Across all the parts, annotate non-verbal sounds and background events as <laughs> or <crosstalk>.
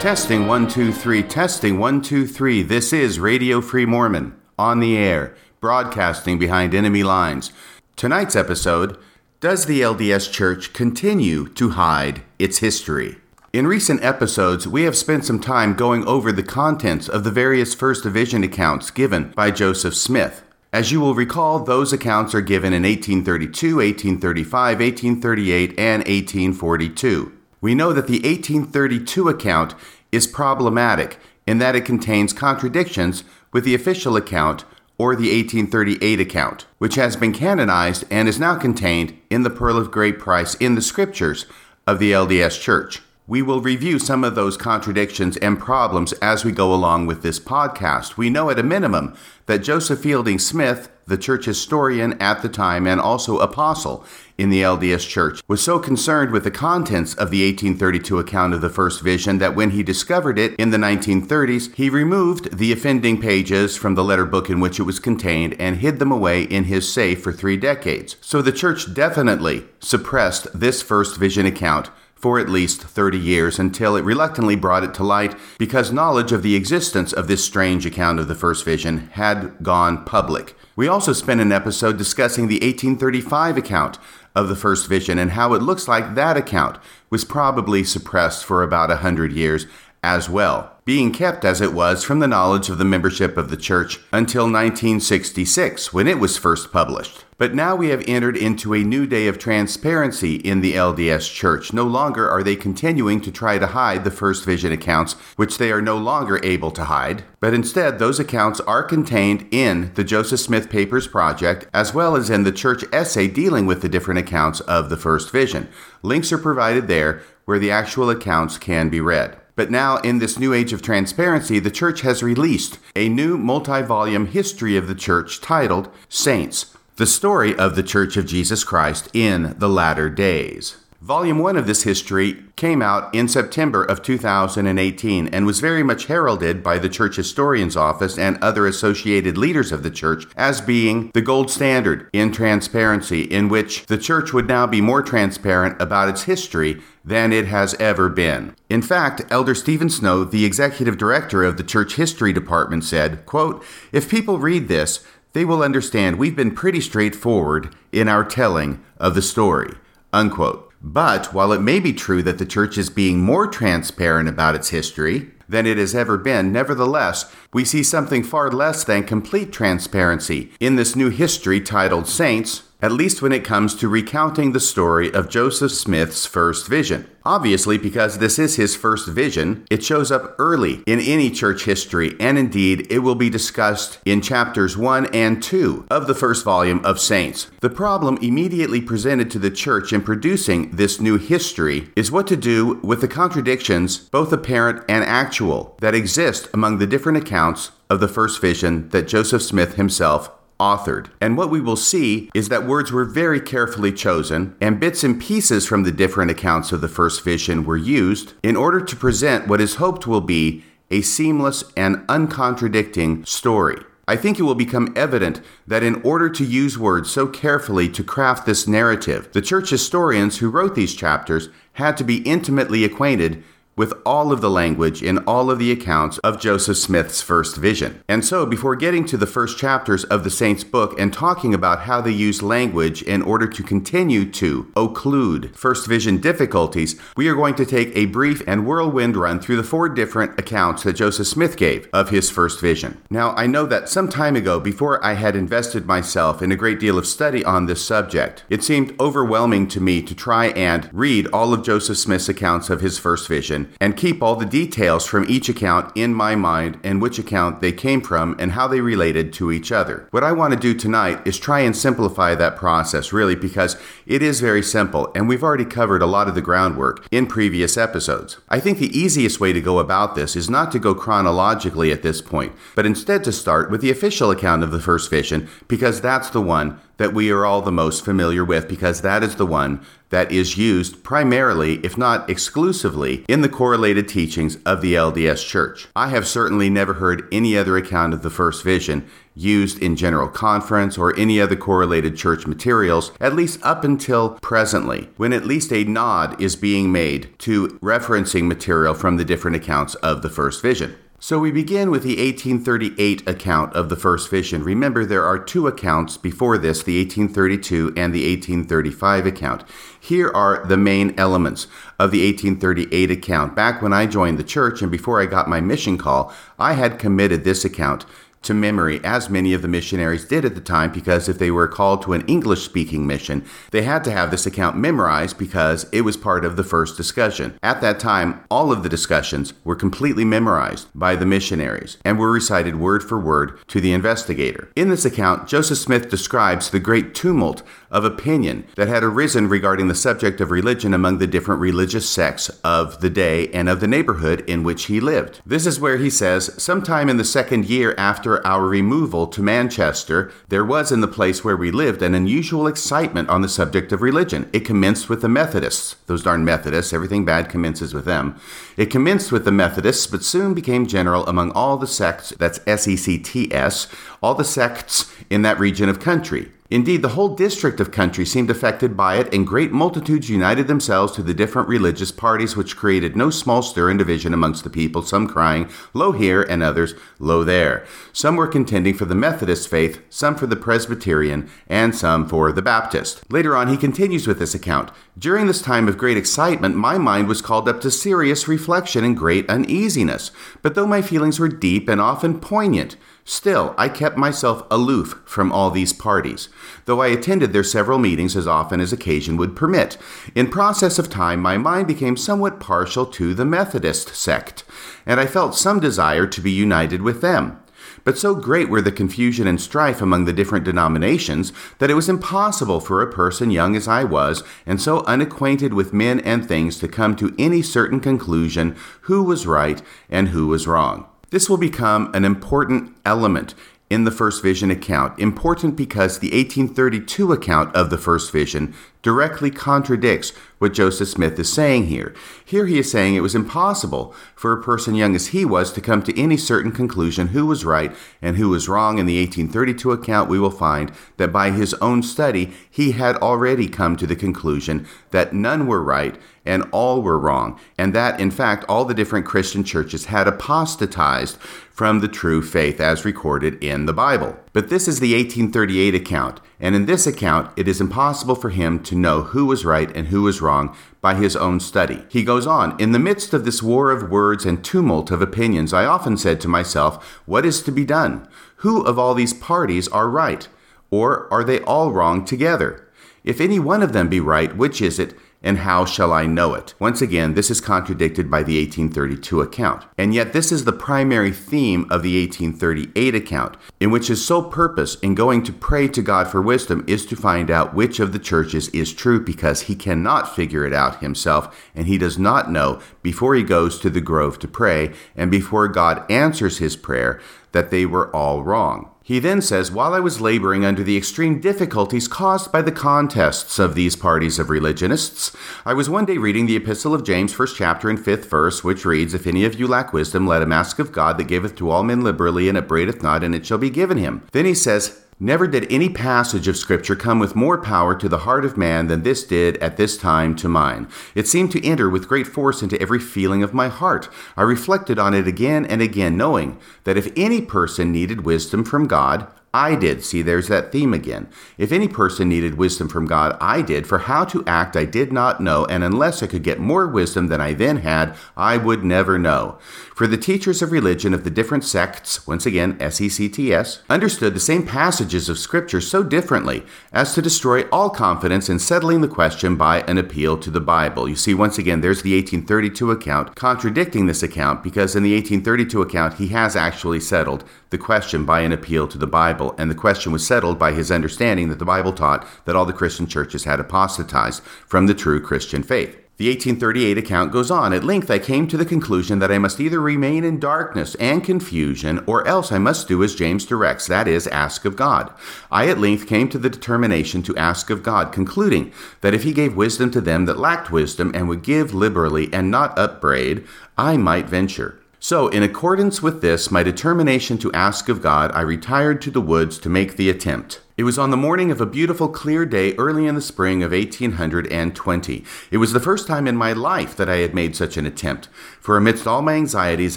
Testing one, two, three, testing one, two, three. This is Radio Free Mormon on the air, broadcasting behind enemy lines. Tonight's episode Does the LDS Church continue to hide its history? In recent episodes, we have spent some time going over the contents of the various First Vision accounts given by Joseph Smith. As you will recall, those accounts are given in 1832, 1835, 1838, and 1842. We know that the 1832 account is problematic in that it contains contradictions with the official account or the 1838 account, which has been canonized and is now contained in the Pearl of Great Price in the scriptures of the LDS Church. We will review some of those contradictions and problems as we go along with this podcast. We know at a minimum that Joseph Fielding Smith, the church historian at the time and also apostle in the LDS Church, was so concerned with the contents of the 1832 account of the first vision that when he discovered it in the 1930s, he removed the offending pages from the letter book in which it was contained and hid them away in his safe for three decades. So the church definitely suppressed this first vision account for at least 30 years until it reluctantly brought it to light because knowledge of the existence of this strange account of the first vision had gone public. We also spent an episode discussing the 1835 account of the first vision and how it looks like that account was probably suppressed for about a hundred years as well, being kept as it was from the knowledge of the membership of the church until 1966 when it was first published. But now we have entered into a new day of transparency in the LDS Church. No longer are they continuing to try to hide the First Vision accounts, which they are no longer able to hide, but instead those accounts are contained in the Joseph Smith Papers Project, as well as in the church essay dealing with the different accounts of the First Vision. Links are provided there where the actual accounts can be read. But now, in this new age of transparency, the church has released a new multi volume history of the church titled Saints the story of the Church of Jesus Christ in the latter days. Volume 1 of this history came out in September of 2018 and was very much heralded by the church historian's office and other associated leaders of the church as being the gold standard in transparency, in which the church would now be more transparent about its history than it has ever been. In fact, Elder Steven Snow, the executive director of the church history department, said, quote, If people read this, they will understand we've been pretty straightforward in our telling of the story. Unquote. But while it may be true that the church is being more transparent about its history than it has ever been, nevertheless, we see something far less than complete transparency in this new history titled Saints at least when it comes to recounting the story of Joseph Smith's first vision. Obviously, because this is his first vision, it shows up early in any church history, and indeed, it will be discussed in chapters 1 and 2 of the first volume of Saints. The problem immediately presented to the church in producing this new history is what to do with the contradictions, both apparent and actual, that exist among the different accounts of the first vision that Joseph Smith himself authored. And what we will see is that words were very carefully chosen, and bits and pieces from the different accounts of the first vision were used in order to present what is hoped will be a seamless and uncontradicting story. I think it will become evident that in order to use words so carefully to craft this narrative, the church historians who wrote these chapters had to be intimately acquainted with all of the language in all of the accounts of Joseph Smith's first vision. And so, before getting to the first chapters of the Saints book and talking about how they use language in order to continue to occlude first vision difficulties, we are going to take a brief and whirlwind run through the four different accounts that Joseph Smith gave of his first vision. Now, I know that some time ago, before I had invested myself in a great deal of study on this subject, it seemed overwhelming to me to try and read all of Joseph Smith's accounts of his first vision and keep all the details from each account in my mind and which account they came from and how they related to each other. What I want to do tonight is try and simplify that process, really, because it is very simple and we've already covered a lot of the groundwork in previous episodes. I think the easiest way to go about this is not to go chronologically at this point, but instead to start with the official account of the first vision because that's the one that we are all the most familiar with because that is the one that is used primarily, if not exclusively, in the correlated teachings of the LDS Church. I have certainly never heard any other account of the first vision used in General Conference or any other correlated church materials, at least up until presently, when at least a nod is being made to referencing material from the different accounts of the first vision. So we begin with the 1838 account of the first vision. Remember, there are two accounts before this the 1832 and the 1835 account. Here are the main elements of the 1838 account. Back when I joined the church and before I got my mission call, I had committed this account to memory, as many of the missionaries did at the time, because if they were called to an English speaking mission, they had to have this account memorized because it was part of the first discussion. At that time, all of the discussions were completely memorized by the missionaries and were recited word for word to the investigator. In this account, Joseph Smith describes the great tumult of opinion that had arisen regarding the subject of religion among the different religious sects of the day and of the neighborhood in which he lived. This is where he says, sometime in the second year after our removal to Manchester, there was in the place where we lived an unusual excitement on the subject of religion. It commenced with the Methodists. Those darn Methodists, everything bad commences with them. It commenced with the Methodists, but soon became general among all the sects, that's S E C T S, all the sects in that region of country. Indeed, the whole district of country seemed affected by it, and great multitudes united themselves to the different religious parties, which created no small stir and division amongst the people, some crying, Lo here, and others, Lo there. Some were contending for the Methodist faith, some for the Presbyterian, and some for the Baptist. Later on, he continues with this account. During this time of great excitement, my mind was called up to serious reflection and great uneasiness. But though my feelings were deep and often poignant, Still, I kept myself aloof from all these parties, though I attended their several meetings as often as occasion would permit. In process of time, my mind became somewhat partial to the Methodist sect, and I felt some desire to be united with them. But so great were the confusion and strife among the different denominations that it was impossible for a person young as I was, and so unacquainted with men and things, to come to any certain conclusion who was right and who was wrong. This will become an important element in the First Vision account, important because the 1832 account of the First Vision directly contradicts what Joseph Smith is saying here. Here he is saying it was impossible for a person young as he was to come to any certain conclusion who was right and who was wrong. In the 1832 account, we will find that by his own study, he had already come to the conclusion that none were right and all were wrong, and that, in fact, all the different Christian churches had apostatized from the true faith as recorded in the Bible. But this is the 1838 account, and in this account, it is impossible for him to know who was right and who was wrong by his own study. He goes on In the midst of this war of words and tumult of opinions, I often said to myself, What is to be done? Who of all these parties are right? Or are they all wrong together? If any one of them be right, which is it? And how shall I know it? Once again, this is contradicted by the 1832 account. And yet, this is the primary theme of the 1838 account, in which his sole purpose in going to pray to God for wisdom is to find out which of the churches is true because he cannot figure it out himself, and he does not know before he goes to the grove to pray and before God answers his prayer that they were all wrong. He then says, While I was laboring under the extreme difficulties caused by the contests of these parties of religionists, I was one day reading the Epistle of James, first chapter and fifth verse, which reads, If any of you lack wisdom, let him ask of God that giveth to all men liberally, and upbraideth not, and it shall be given him. Then he says, Never did any passage of Scripture come with more power to the heart of man than this did at this time to mine. It seemed to enter with great force into every feeling of my heart. I reflected on it again and again, knowing that if any person needed wisdom from God, I did. See, there's that theme again. If any person needed wisdom from God, I did. For how to act, I did not know, and unless I could get more wisdom than I then had, I would never know. For the teachers of religion of the different sects, once again, S E C T S, understood the same passages of Scripture so differently as to destroy all confidence in settling the question by an appeal to the Bible. You see, once again, there's the 1832 account contradicting this account because in the 1832 account, he has actually settled the question by an appeal to the Bible, and the question was settled by his understanding that the Bible taught that all the Christian churches had apostatized from the true Christian faith. The 1838 account goes on At length I came to the conclusion that I must either remain in darkness and confusion, or else I must do as James directs, that is, ask of God. I at length came to the determination to ask of God, concluding that if he gave wisdom to them that lacked wisdom, and would give liberally and not upbraid, I might venture. So, in accordance with this, my determination to ask of God, I retired to the woods to make the attempt. It was on the morning of a beautiful, clear day early in the spring of 1820. It was the first time in my life that I had made such an attempt, for amidst all my anxieties,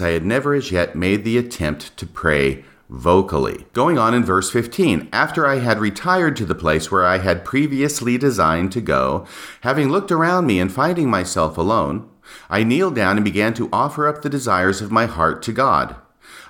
I had never as yet made the attempt to pray vocally. Going on in verse 15, after I had retired to the place where I had previously designed to go, having looked around me and finding myself alone, I kneeled down and began to offer up the desires of my heart to God.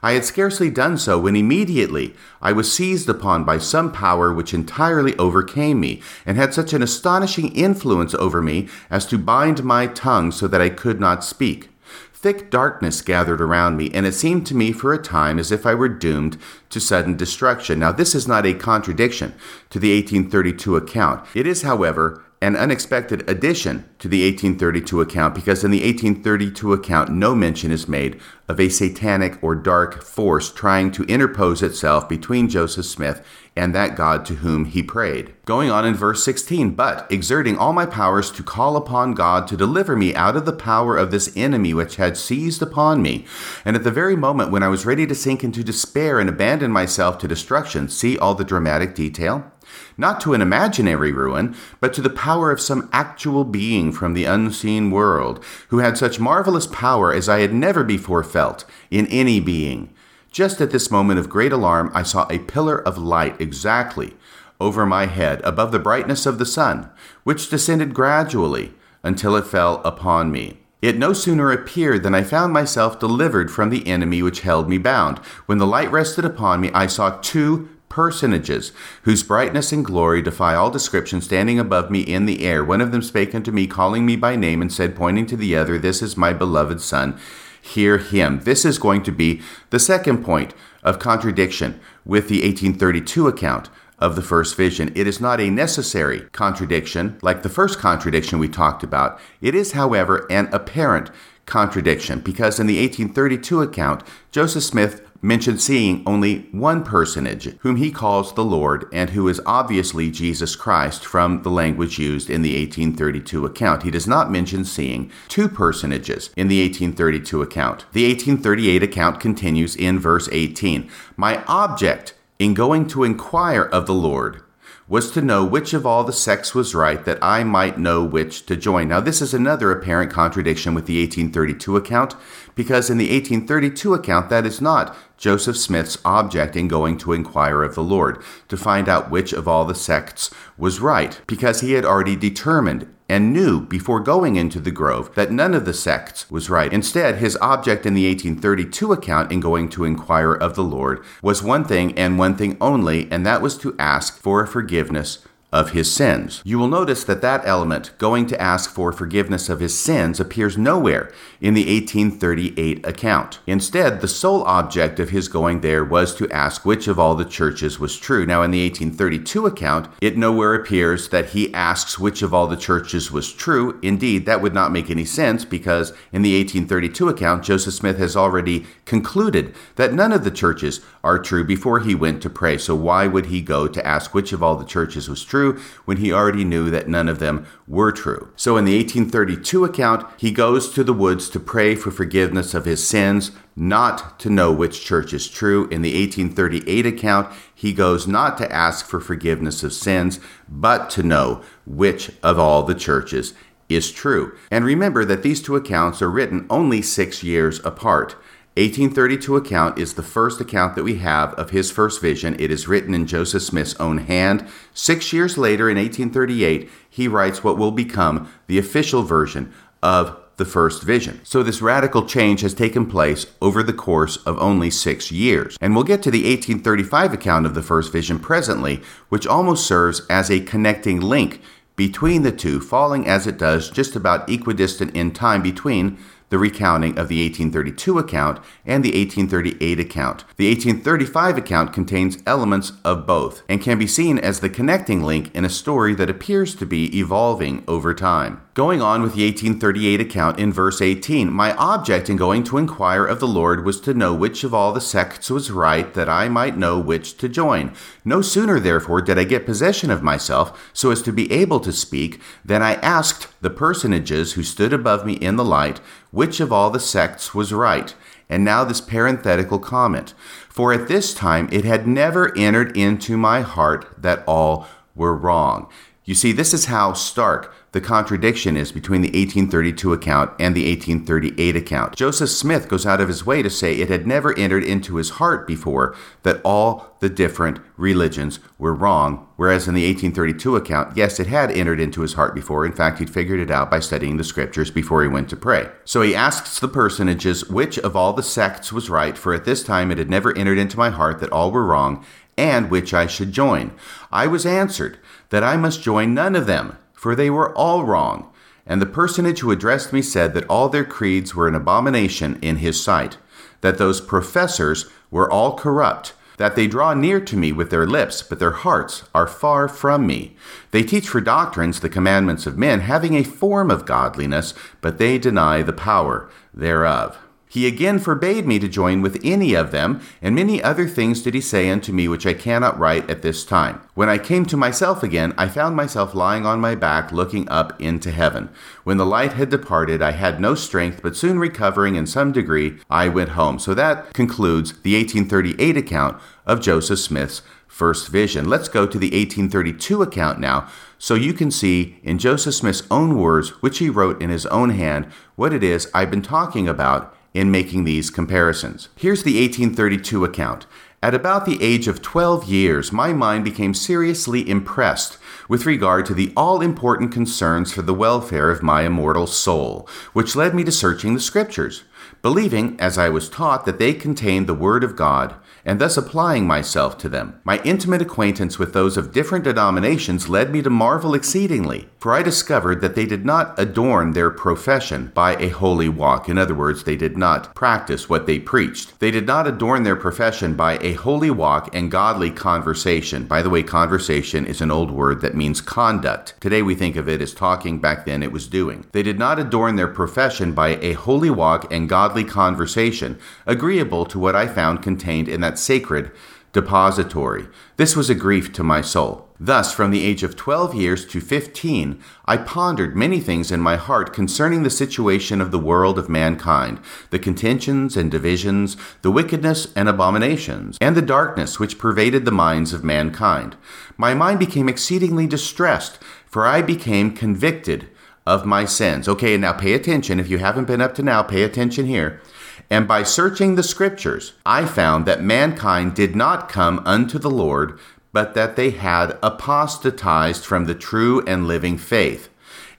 I had scarcely done so when immediately I was seized upon by some power which entirely overcame me, and had such an astonishing influence over me as to bind my tongue so that I could not speak. Thick darkness gathered around me, and it seemed to me for a time as if I were doomed to sudden destruction. Now, this is not a contradiction to the 1832 account. It is, however, an unexpected addition to the 1832 account because in the 1832 account, no mention is made of a satanic or dark force trying to interpose itself between Joseph Smith and that God to whom he prayed. Going on in verse 16, but exerting all my powers to call upon God to deliver me out of the power of this enemy which had seized upon me. And at the very moment when I was ready to sink into despair and abandon myself to destruction, see all the dramatic detail? Not to an imaginary ruin, but to the power of some actual being from the unseen world, who had such marvelous power as I had never before felt in any being. Just at this moment of great alarm, I saw a pillar of light exactly over my head, above the brightness of the sun, which descended gradually until it fell upon me. It no sooner appeared than I found myself delivered from the enemy which held me bound. When the light rested upon me, I saw two personages, whose brightness and glory defy all description, standing above me in the air. One of them spake unto me, calling me by name, and said, pointing to the other, This is my beloved Son. Hear him. This is going to be the second point of contradiction with the 1832 account of the first vision. It is not a necessary contradiction like the first contradiction we talked about. It is, however, an apparent contradiction because in the 1832 account, Joseph Smith mentioned seeing only one personage, whom he calls the Lord, and who is obviously Jesus Christ from the language used in the 1832 account. He does not mention seeing two personages in the 1832 account. The 1838 account continues in verse 18 My object in going to inquire of the Lord was to know which of all the sects was right, that I might know which to join. Now, this is another apparent contradiction with the 1832 account, because in the 1832 account, that is not Joseph Smith's object in going to inquire of the Lord, to find out which of all the sects was right, because he had already determined and knew before going into the grove that none of the sects was right. Instead, his object in the 1832 account in going to inquire of the Lord was one thing and one thing only, and that was to ask for forgiveness of his sins. You will notice that that element, going to ask for forgiveness of his sins, appears nowhere in the 1838 account. Instead, the sole object of his going there was to ask which of all the churches was true. Now, in the 1832 account, it nowhere appears that he asks which of all the churches was true. Indeed, that would not make any sense because in the 1832 account, Joseph Smith has already concluded that none of the churches are true before he went to pray. So, why would he go to ask which of all the churches was true? when he already knew that none of them were true. So in the 1832 account, he goes to the woods to pray for forgiveness of his sins, not to know which church is true. In the 1838 account, he goes not to ask for forgiveness of sins, but to know which of all the churches is true. And remember that these two accounts are written only six years apart. 1832 account is the first account that we have of his first vision. It is written in Joseph Smith's own hand. Six years later, in 1838, he writes what will become the official version of the first vision. So, this radical change has taken place over the course of only six years. And we'll get to the 1835 account of the first vision presently, which almost serves as a connecting link between the two, falling as it does just about equidistant in time between the recounting of the 1832 account and the 1838 account. The 1835 account contains elements of both and can be seen as the connecting link in a story that appears to be evolving over time. Going on with the 1838 account in verse 18, my object in going to inquire of the Lord was to know which of all the sects was right, that I might know which to join. No sooner, therefore, did I get possession of myself, so as to be able to speak, than I asked the personages who stood above me in the light, which of all the sects was right. And now this parenthetical comment. For at this time it had never entered into my heart that all were wrong. You see, this is how stark the contradiction is between the 1832 account and the 1838 account. Joseph Smith goes out of his way to say it had never entered into his heart before that all the different religions were wrong, whereas in the 1832 account, yes, it had entered into his heart before. In fact, he'd figured it out by studying the scriptures before he went to pray. So he asks the personages which of all the sects was right, for at this time it had never entered into my heart that all were wrong, and which I should join. I was answered that I must join none of them for they were all wrong. And the personage who addressed me said that all their creeds were an abomination in his sight, that those professors were all corrupt, that they draw near to me with their lips, but their hearts are far from me. They teach for doctrines the commandments of men, having a form of godliness, but they deny the power thereof. He again forbade me to join with any of them, and many other things did he say unto me which I cannot write at this time. When I came to myself again, I found myself lying on my back, looking up into heaven. When the light had departed, I had no strength, but soon recovering in some degree, I went home. So that concludes the 1838 account of Joseph Smith's first vision. Let's go to the 1832 account now, so you can see in Joseph Smith's own words, which he wrote in his own hand, what it is I've been talking about in making these comparisons. Here's the 1832 account. At about the age of 12 years, my mind became seriously impressed with regard to the all important concerns for the welfare of my immortal soul, which led me to searching the Scriptures, believing, as I was taught, that they contained the Word of God and thus applying myself to them. My intimate acquaintance with those of different denominations led me to marvel exceedingly, for I discovered that they did not adorn their profession by a holy walk. In other words, they did not practice what they preached. They did not adorn their profession by a holy walk and godly conversation. By the way, conversation is an old word that means conduct. Today we think of it as talking, back then it was doing. They did not adorn their profession by a holy walk and godly conversation, agreeable to what I found contained in that that sacred depository. This was a grief to my soul. Thus, from the age of 12 years to 15, I pondered many things in my heart concerning the situation of the world of mankind, the contentions and divisions, the wickedness and abominations, and the darkness which pervaded the minds of mankind. My mind became exceedingly distressed, for I became convicted of my sins. Okay, now pay attention. If you haven't been up to now, pay attention here. And by searching the scriptures, I found that mankind did not come unto the Lord, but that they had apostatized from the true and living faith.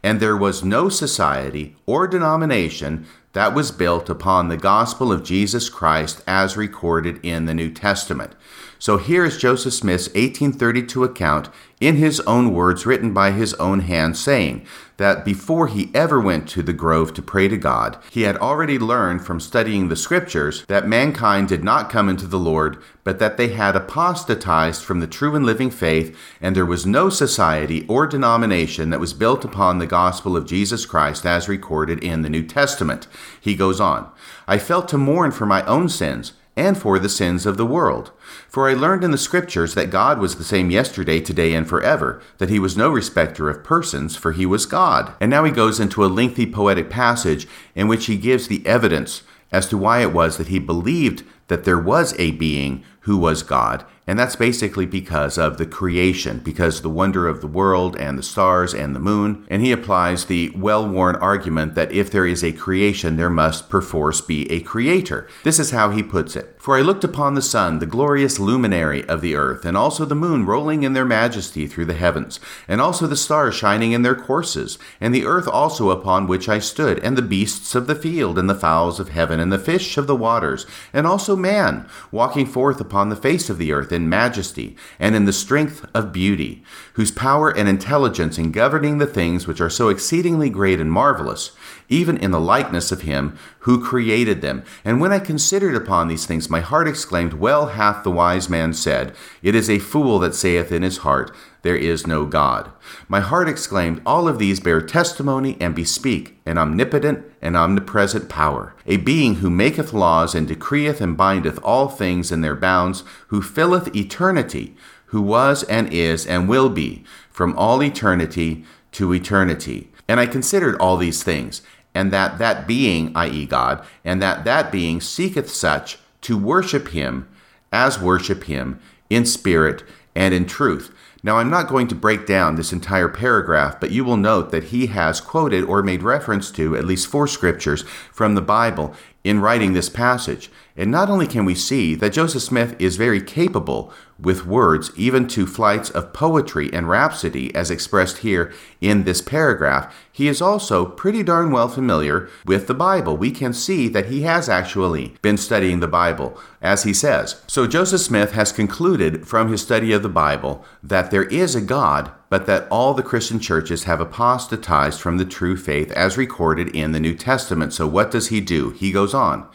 And there was no society or denomination that was built upon the gospel of Jesus Christ as recorded in the New Testament. So here is Joseph Smith's 1832 account in his own words, written by his own hand, saying that before he ever went to the grove to pray to God, he had already learned from studying the scriptures that mankind did not come into the Lord, but that they had apostatized from the true and living faith, and there was no society or denomination that was built upon the gospel of Jesus Christ as recorded in the New Testament. He goes on, I felt to mourn for my own sins and for the sins of the world. For I learned in the Scriptures that God was the same yesterday, today, and forever, that he was no respecter of persons, for he was God. And now he goes into a lengthy poetic passage in which he gives the evidence as to why it was that he believed that there was a being who was God. And that's basically because of the creation, because the wonder of the world and the stars and the moon. And he applies the well worn argument that if there is a creation, there must perforce be a creator. This is how he puts it. For I looked upon the sun, the glorious luminary of the earth, and also the moon rolling in their majesty through the heavens, and also the stars shining in their courses, and the earth also upon which I stood, and the beasts of the field, and the fowls of heaven, and the fish of the waters, and also man, walking forth upon the face of the earth in majesty, and in the strength of beauty, whose power and intelligence in governing the things which are so exceedingly great and marvelous, even in the likeness of him who created them. And when I considered upon these things, my heart exclaimed, Well hath the wise man said, It is a fool that saith in his heart, There is no God. My heart exclaimed, All of these bear testimony and bespeak an omnipotent and omnipresent power, a being who maketh laws and decreeth and bindeth all things in their bounds, who filleth eternity, who was and is and will be, from all eternity to eternity. And I considered all these things, and that that being, i.e., God, and that that being seeketh such to worship him as worship him in spirit and in truth. Now, I'm not going to break down this entire paragraph, but you will note that he has quoted or made reference to at least four scriptures from the Bible in writing this passage. And not only can we see that Joseph Smith is very capable with words, even to flights of poetry and rhapsody, as expressed here in this paragraph, he is also pretty darn well familiar with the Bible. We can see that he has actually been studying the Bible, as he says. So Joseph Smith has concluded from his study of the Bible that there is a God, but that all the Christian churches have apostatized from the true faith as recorded in the New Testament. So what does he do? He goes on.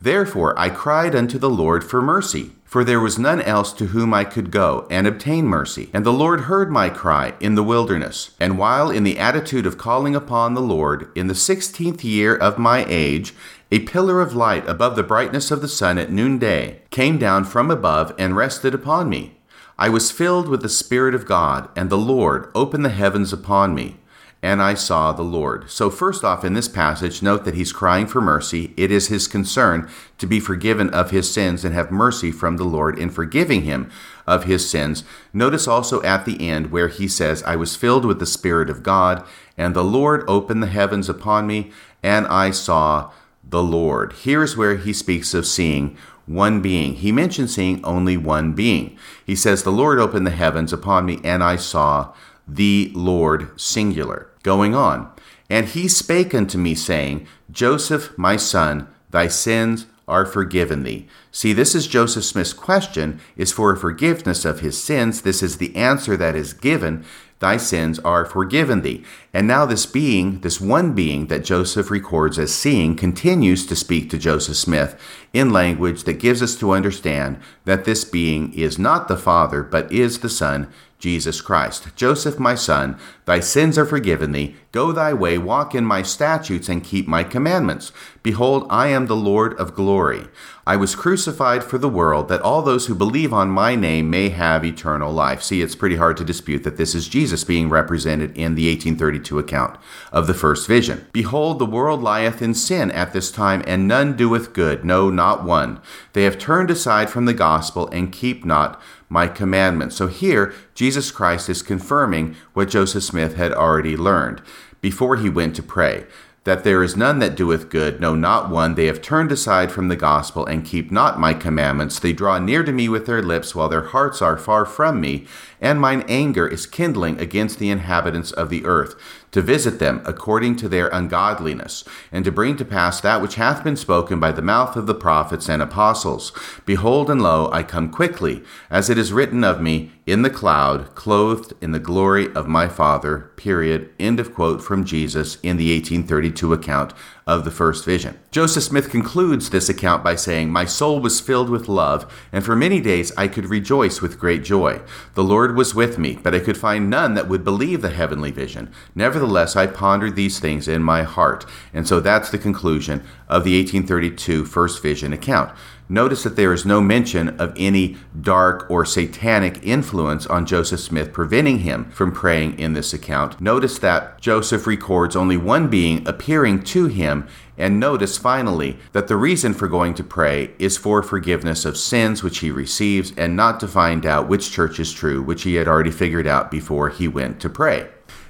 Therefore I cried unto the Lord for mercy, for there was none else to whom I could go and obtain mercy. And the Lord heard my cry in the wilderness. And while in the attitude of calling upon the Lord, in the sixteenth year of my age, a pillar of light above the brightness of the sun at noonday came down from above and rested upon me. I was filled with the Spirit of God, and the Lord opened the heavens upon me and I saw the Lord. So, first off, in this passage, note that he's crying for mercy. It is his concern to be forgiven of his sins and have mercy from the Lord in forgiving him of his sins. Notice also at the end where he says, I was filled with the Spirit of God, and the Lord opened the heavens upon me, and I saw the Lord. Here's where he speaks of seeing one being. He mentions seeing only one being. He says, The Lord opened the heavens upon me, and I saw the Lord singular. Going on, and he spake unto me, saying, Joseph, my son, thy sins are forgiven thee. See, this is Joseph Smith's question, is for forgiveness of his sins. This is the answer that is given. Thy sins are forgiven thee. And now, this being, this one being that Joseph records as seeing, continues to speak to Joseph Smith in language that gives us to understand that this being is not the Father, but is the Son, Jesus Christ. Joseph, my son, thy sins are forgiven thee. Go thy way, walk in my statutes, and keep my commandments. Behold, I am the Lord of glory. I was crucified for the world, that all those who believe on my name may have eternal life. See, it's pretty hard to dispute that this is Jesus being represented in the 1832 account of the first vision. Behold, the world lieth in sin at this time, and none doeth good, no, not one. They have turned aside from the gospel and keep not my commandments. So here, Jesus Christ is confirming what Joseph Smith had already learned before he went to pray that there is none that doeth good, no, not one. They have turned aside from the gospel and keep not my commandments. They draw near to me with their lips, while their hearts are far from me, and mine anger is kindling against the inhabitants of the earth, to visit them according to their ungodliness, and to bring to pass that which hath been spoken by the mouth of the prophets and apostles. Behold, and lo, I come quickly, as it is written of me, in the cloud, clothed in the glory of my Father. Period. End of quote from Jesus in the 1832 account of the first vision. Joseph Smith concludes this account by saying, My soul was filled with love, and for many days I could rejoice with great joy. The Lord was with me, but I could find none that would believe the heavenly vision. Nevertheless, I pondered these things in my heart. And so that's the conclusion of the 1832 first vision account. Notice that there is no mention of any dark or satanic influence on Joseph Smith preventing him from praying in this account. Notice that Joseph records only one being appearing to him. And notice finally that the reason for going to pray is for forgiveness of sins which he receives and not to find out which church is true, which he had already figured out before he went to pray.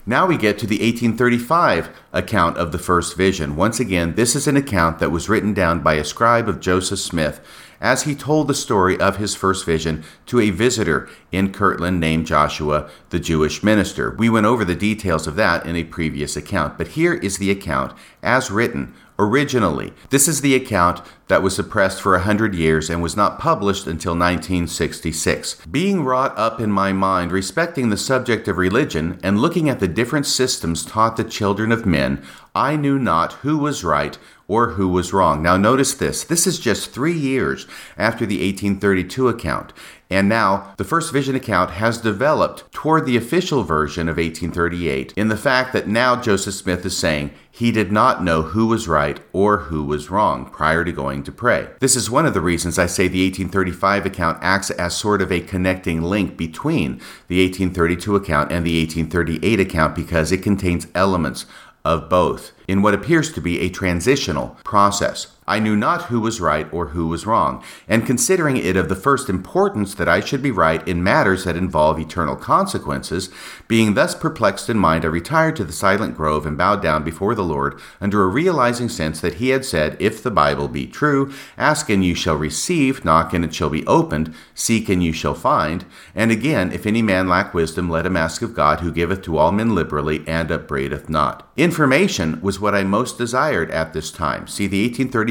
Now we get to the 1835 account of the first vision. Once again, this is an account that was written down by a scribe of Joseph Smith, as he told the story of his first vision to a visitor in Kirtland named Joshua, the Jewish minister. We went over the details of that in a previous account, but here is the account as written originally. This is the account that was suppressed for a hundred years and was not published until 1966. Being wrought up in my mind respecting the subject of religion and looking at the different systems taught the children of men, I knew not who was right or who was wrong. Now, notice this this is just three years after the 1832 account. And now, the first vision account has developed toward the official version of 1838 in the fact that now Joseph Smith is saying he did not know who was right or who was wrong prior to going to pray. This is one of the reasons I say the 1835 account acts as sort of a connecting link between the 1832 account and the 1838 account because it contains elements of both in what appears to be a transitional process. I knew not who was right or who was wrong, and considering it of the first importance that I should be right in matters that involve eternal consequences, being thus perplexed in mind, I retired to the silent grove and bowed down before the Lord under a realizing sense that He had said, If the Bible be true, ask and you shall receive, knock and it shall be opened, seek and you shall find. And again, if any man lack wisdom, let him ask of God, who giveth to all men liberally and upbraideth not. Information was what I most desired at this time. See the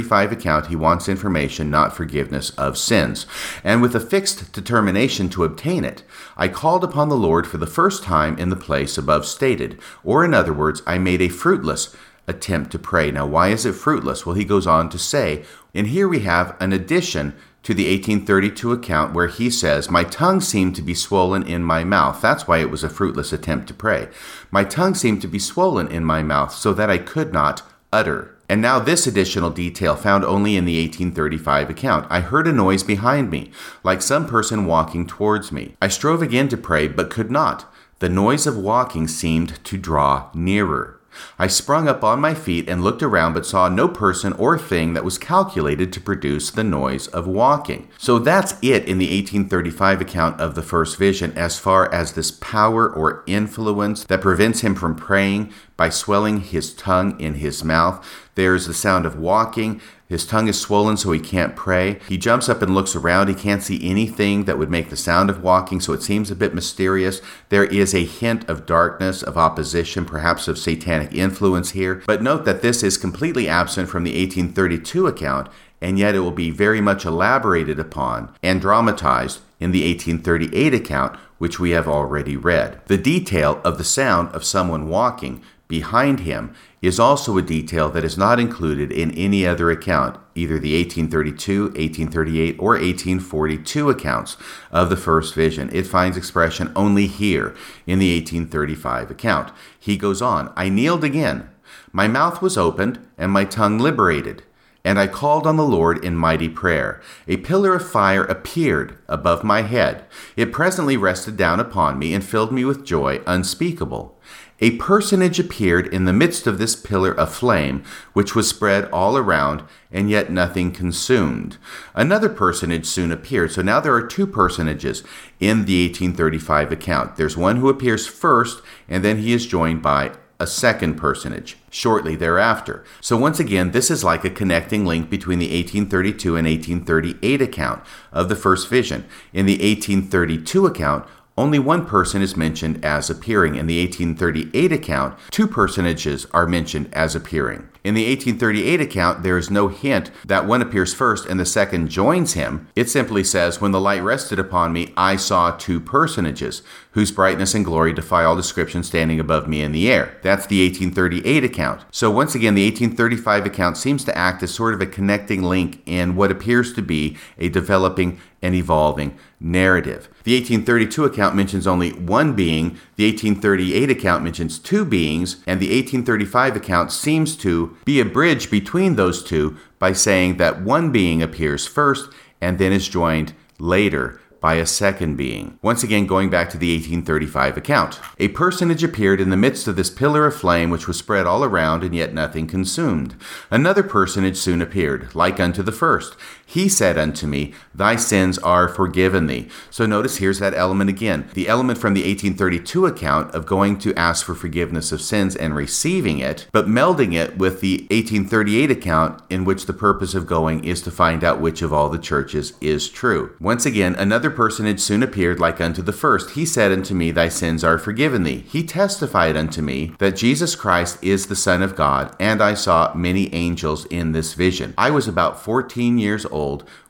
1835 account, he wants information, not forgiveness of sins. And with a fixed determination to obtain it, I called upon the Lord for the first time in the place above stated. Or, in other words, I made a fruitless attempt to pray. Now, why is it fruitless? Well, he goes on to say, and here we have an addition to the 1832 account where he says, My tongue seemed to be swollen in my mouth. That's why it was a fruitless attempt to pray. My tongue seemed to be swollen in my mouth so that I could not utter. And now, this additional detail found only in the 1835 account. I heard a noise behind me, like some person walking towards me. I strove again to pray, but could not. The noise of walking seemed to draw nearer. I sprung up on my feet and looked around, but saw no person or thing that was calculated to produce the noise of walking. So that's it in the 1835 account of the first vision, as far as this power or influence that prevents him from praying by swelling his tongue in his mouth. There's the sound of walking. His tongue is swollen so he can't pray. He jumps up and looks around. He can't see anything that would make the sound of walking, so it seems a bit mysterious. There is a hint of darkness, of opposition, perhaps of satanic influence here. But note that this is completely absent from the 1832 account, and yet it will be very much elaborated upon and dramatized in the 1838 account, which we have already read. The detail of the sound of someone walking behind him is also a detail that is not included in any other account, either the 1832, 1838, or 1842 accounts of the first vision. It finds expression only here in the 1835 account. He goes on I kneeled again. My mouth was opened, and my tongue liberated. And I called on the Lord in mighty prayer. A pillar of fire appeared above my head. It presently rested down upon me and filled me with joy unspeakable. A personage appeared in the midst of this pillar of flame, which was spread all around, and yet nothing consumed. Another personage soon appeared. So now there are two personages in the 1835 account. There's one who appears first, and then he is joined by a second personage shortly thereafter. So, once again, this is like a connecting link between the 1832 and 1838 account of the first vision. In the 1832 account, only one person is mentioned as appearing. In the 1838 account, two personages are mentioned as appearing. In the 1838 account, there is no hint that one appears first and the second joins him. It simply says, When the light rested upon me, I saw two personages, whose brightness and glory defy all description standing above me in the air. That's the 1838 account. So, once again, the 1835 account seems to act as sort of a connecting link in what appears to be a developing and evolving narrative. The 1832 account mentions only one being, the 1838 account mentions two beings, and the 1835 account seems to be a bridge between those two by saying that one being appears first and then is joined later by a second being. Once again, going back to the 1835 account. A personage appeared in the midst of this pillar of flame which was spread all around, and yet nothing consumed. Another personage soon appeared, like unto the first, He said unto me, Thy sins are forgiven thee. So notice here's that element again. The element from the 1832 account of going to ask for forgiveness of sins and receiving it, but melding it with the 1838 account in which the purpose of going is to find out which of all the churches is true. Once again, another personage soon appeared like unto the first. He said unto me, Thy sins are forgiven thee. He testified unto me that Jesus Christ is the Son of God, and I saw many angels in this vision. I was about 14 years old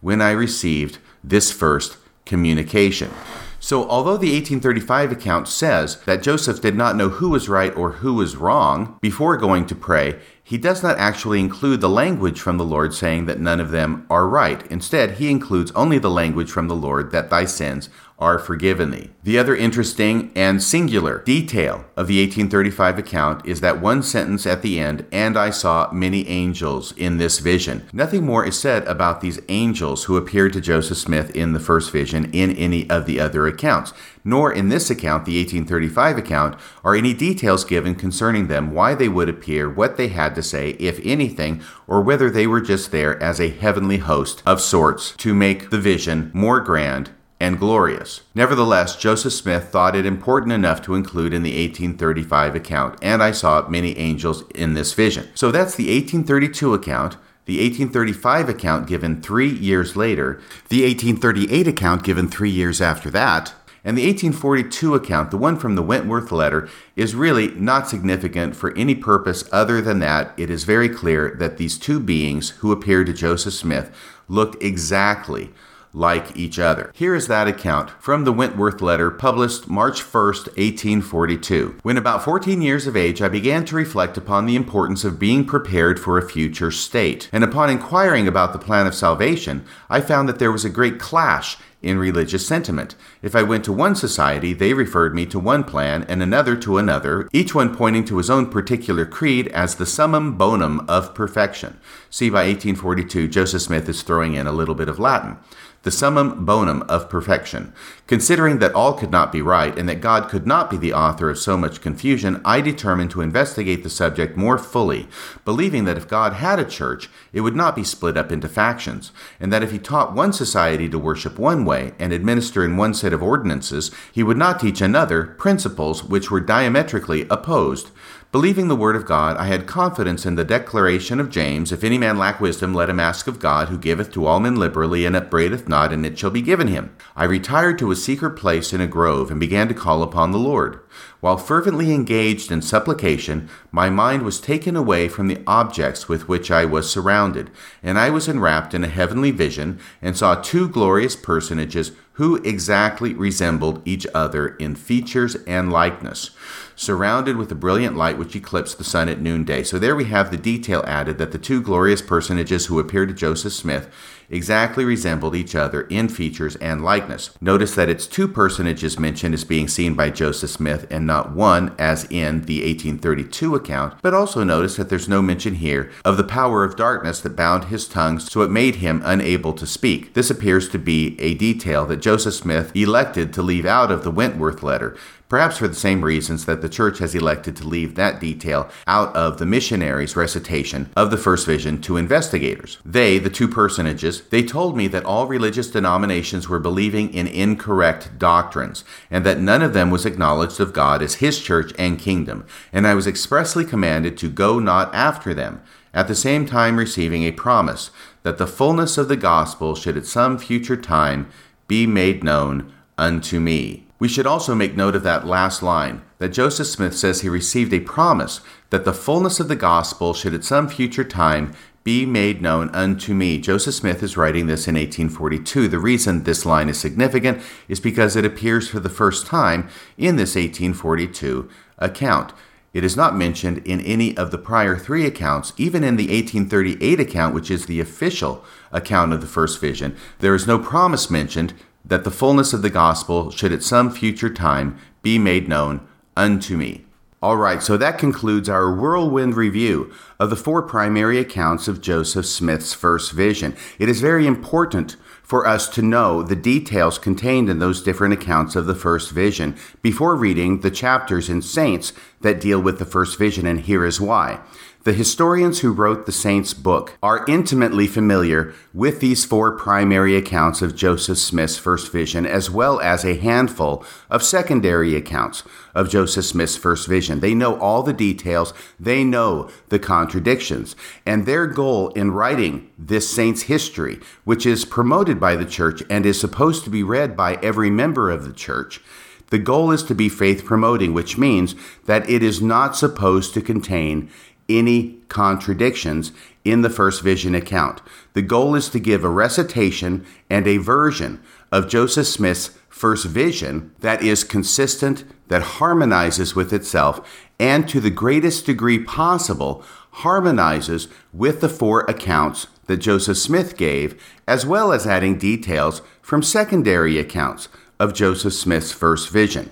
when I received this first communication. So, although the 1835 account says that Joseph did not know who was right or who was wrong before going to pray, he does not actually include the language from the Lord saying that none of them are right. Instead, he includes only the language from the Lord that thy sins are forgiven thee. The other interesting and singular detail of the 1835 account is that one sentence at the end, and I saw many angels in this vision. Nothing more is said about these angels who appeared to Joseph Smith in the first vision in any of the other accounts. Nor in this account, the 1835 account, are any details given concerning them, why they would appear, what they had to say, if anything, or whether they were just there as a heavenly host of sorts to make the vision more grand and glorious. Nevertheless, Joseph Smith thought it important enough to include in the 1835 account, and I saw many angels in this vision. So that's the 1832 account. The 1835 account given three years later, the 1838 account given three years after that, and the 1842 account, the one from the Wentworth letter, is really not significant for any purpose other than that it is very clear that these two beings who appeared to Joseph Smith looked exactly like each other. Here is that account from the Wentworth letter published March 1st, 1842. When about 14 years of age, I began to reflect upon the importance of being prepared for a future state. And upon inquiring about the plan of salvation, I found that there was a great clash in religious sentiment. If I went to one society, they referred me to one plan and another to another, each one pointing to his own particular creed as the summum bonum of perfection. See, by 1842, Joseph Smith is throwing in a little bit of Latin the summum bonum of perfection. Considering that all could not be right and that God could not be the author of so much confusion, I determined to investigate the subject more fully, believing that if God had a church, it would not be split up into factions, and that if he taught one society to worship one way and administer in one set of ordinances, he would not teach another principles which were diametrically opposed. Believing the word of God, I had confidence in the declaration of James If any man lack wisdom, let him ask of God, who giveth to all men liberally, and upbraideth not, and it shall be given him. I retired to a secret place in a grove, and began to call upon the Lord. While fervently engaged in supplication, my mind was taken away from the objects with which I was surrounded, and I was enwrapped in a heavenly vision, and saw two glorious personages who exactly resembled each other in features and likeness surrounded with a brilliant light which eclipsed the sun at noonday. So there we have the detail added that the two glorious personages who appeared to Joseph Smith exactly resembled each other in features and likeness. Notice that it's two personages mentioned as being seen by Joseph Smith and not one as in the 1832 account, but also notice that there's no mention here of the power of darkness that bound his tongue so it made him unable to speak. This appears to be a detail that Joseph Smith elected to leave out of the Wentworth letter, perhaps for the same reasons that the church has elected to leave that detail out of the missionaries' recitation of the first vision to investigators. They, the two personages, they told me that all religious denominations were believing in incorrect doctrines, and that none of them was acknowledged of God as his church and kingdom, and I was expressly commanded to go not after them, at the same time receiving a promise that the fullness of the gospel should at some future time be made known unto me. We should also make note of that last line that Joseph Smith says he received a promise that the fullness of the gospel should at some future time be made known unto me. Joseph Smith is writing this in 1842. The reason this line is significant is because it appears for the first time in this 1842 account. It is not mentioned in any of the prior three accounts, even in the 1838 account, which is the official account of the first vision. There is no promise mentioned that the fullness of the gospel should at some future time be made known unto me. All right, so that concludes our whirlwind review of the four primary accounts of Joseph Smith's first vision. It is very important for us to know the details contained in those different accounts of the first vision before reading the chapters in Saints that deal with the first vision, and here is why. The historians who wrote the Saints book are intimately familiar with these four primary accounts of Joseph Smith's first vision, as well as a handful of secondary accounts of Joseph Smith's first vision. They know all the details, they know the contradictions, and their goal in writing this saint's history, which is promoted by the church and is supposed to be read by every member of the church, the goal is to be faith promoting, which means that it is not supposed to contain any contradictions in the first vision account. The goal is to give a recitation and a version of Joseph Smith's first vision that is consistent, that harmonizes with itself, and to the greatest degree possible harmonizes with the four accounts that Joseph Smith gave, as well as adding details from secondary accounts of Joseph Smith's first vision.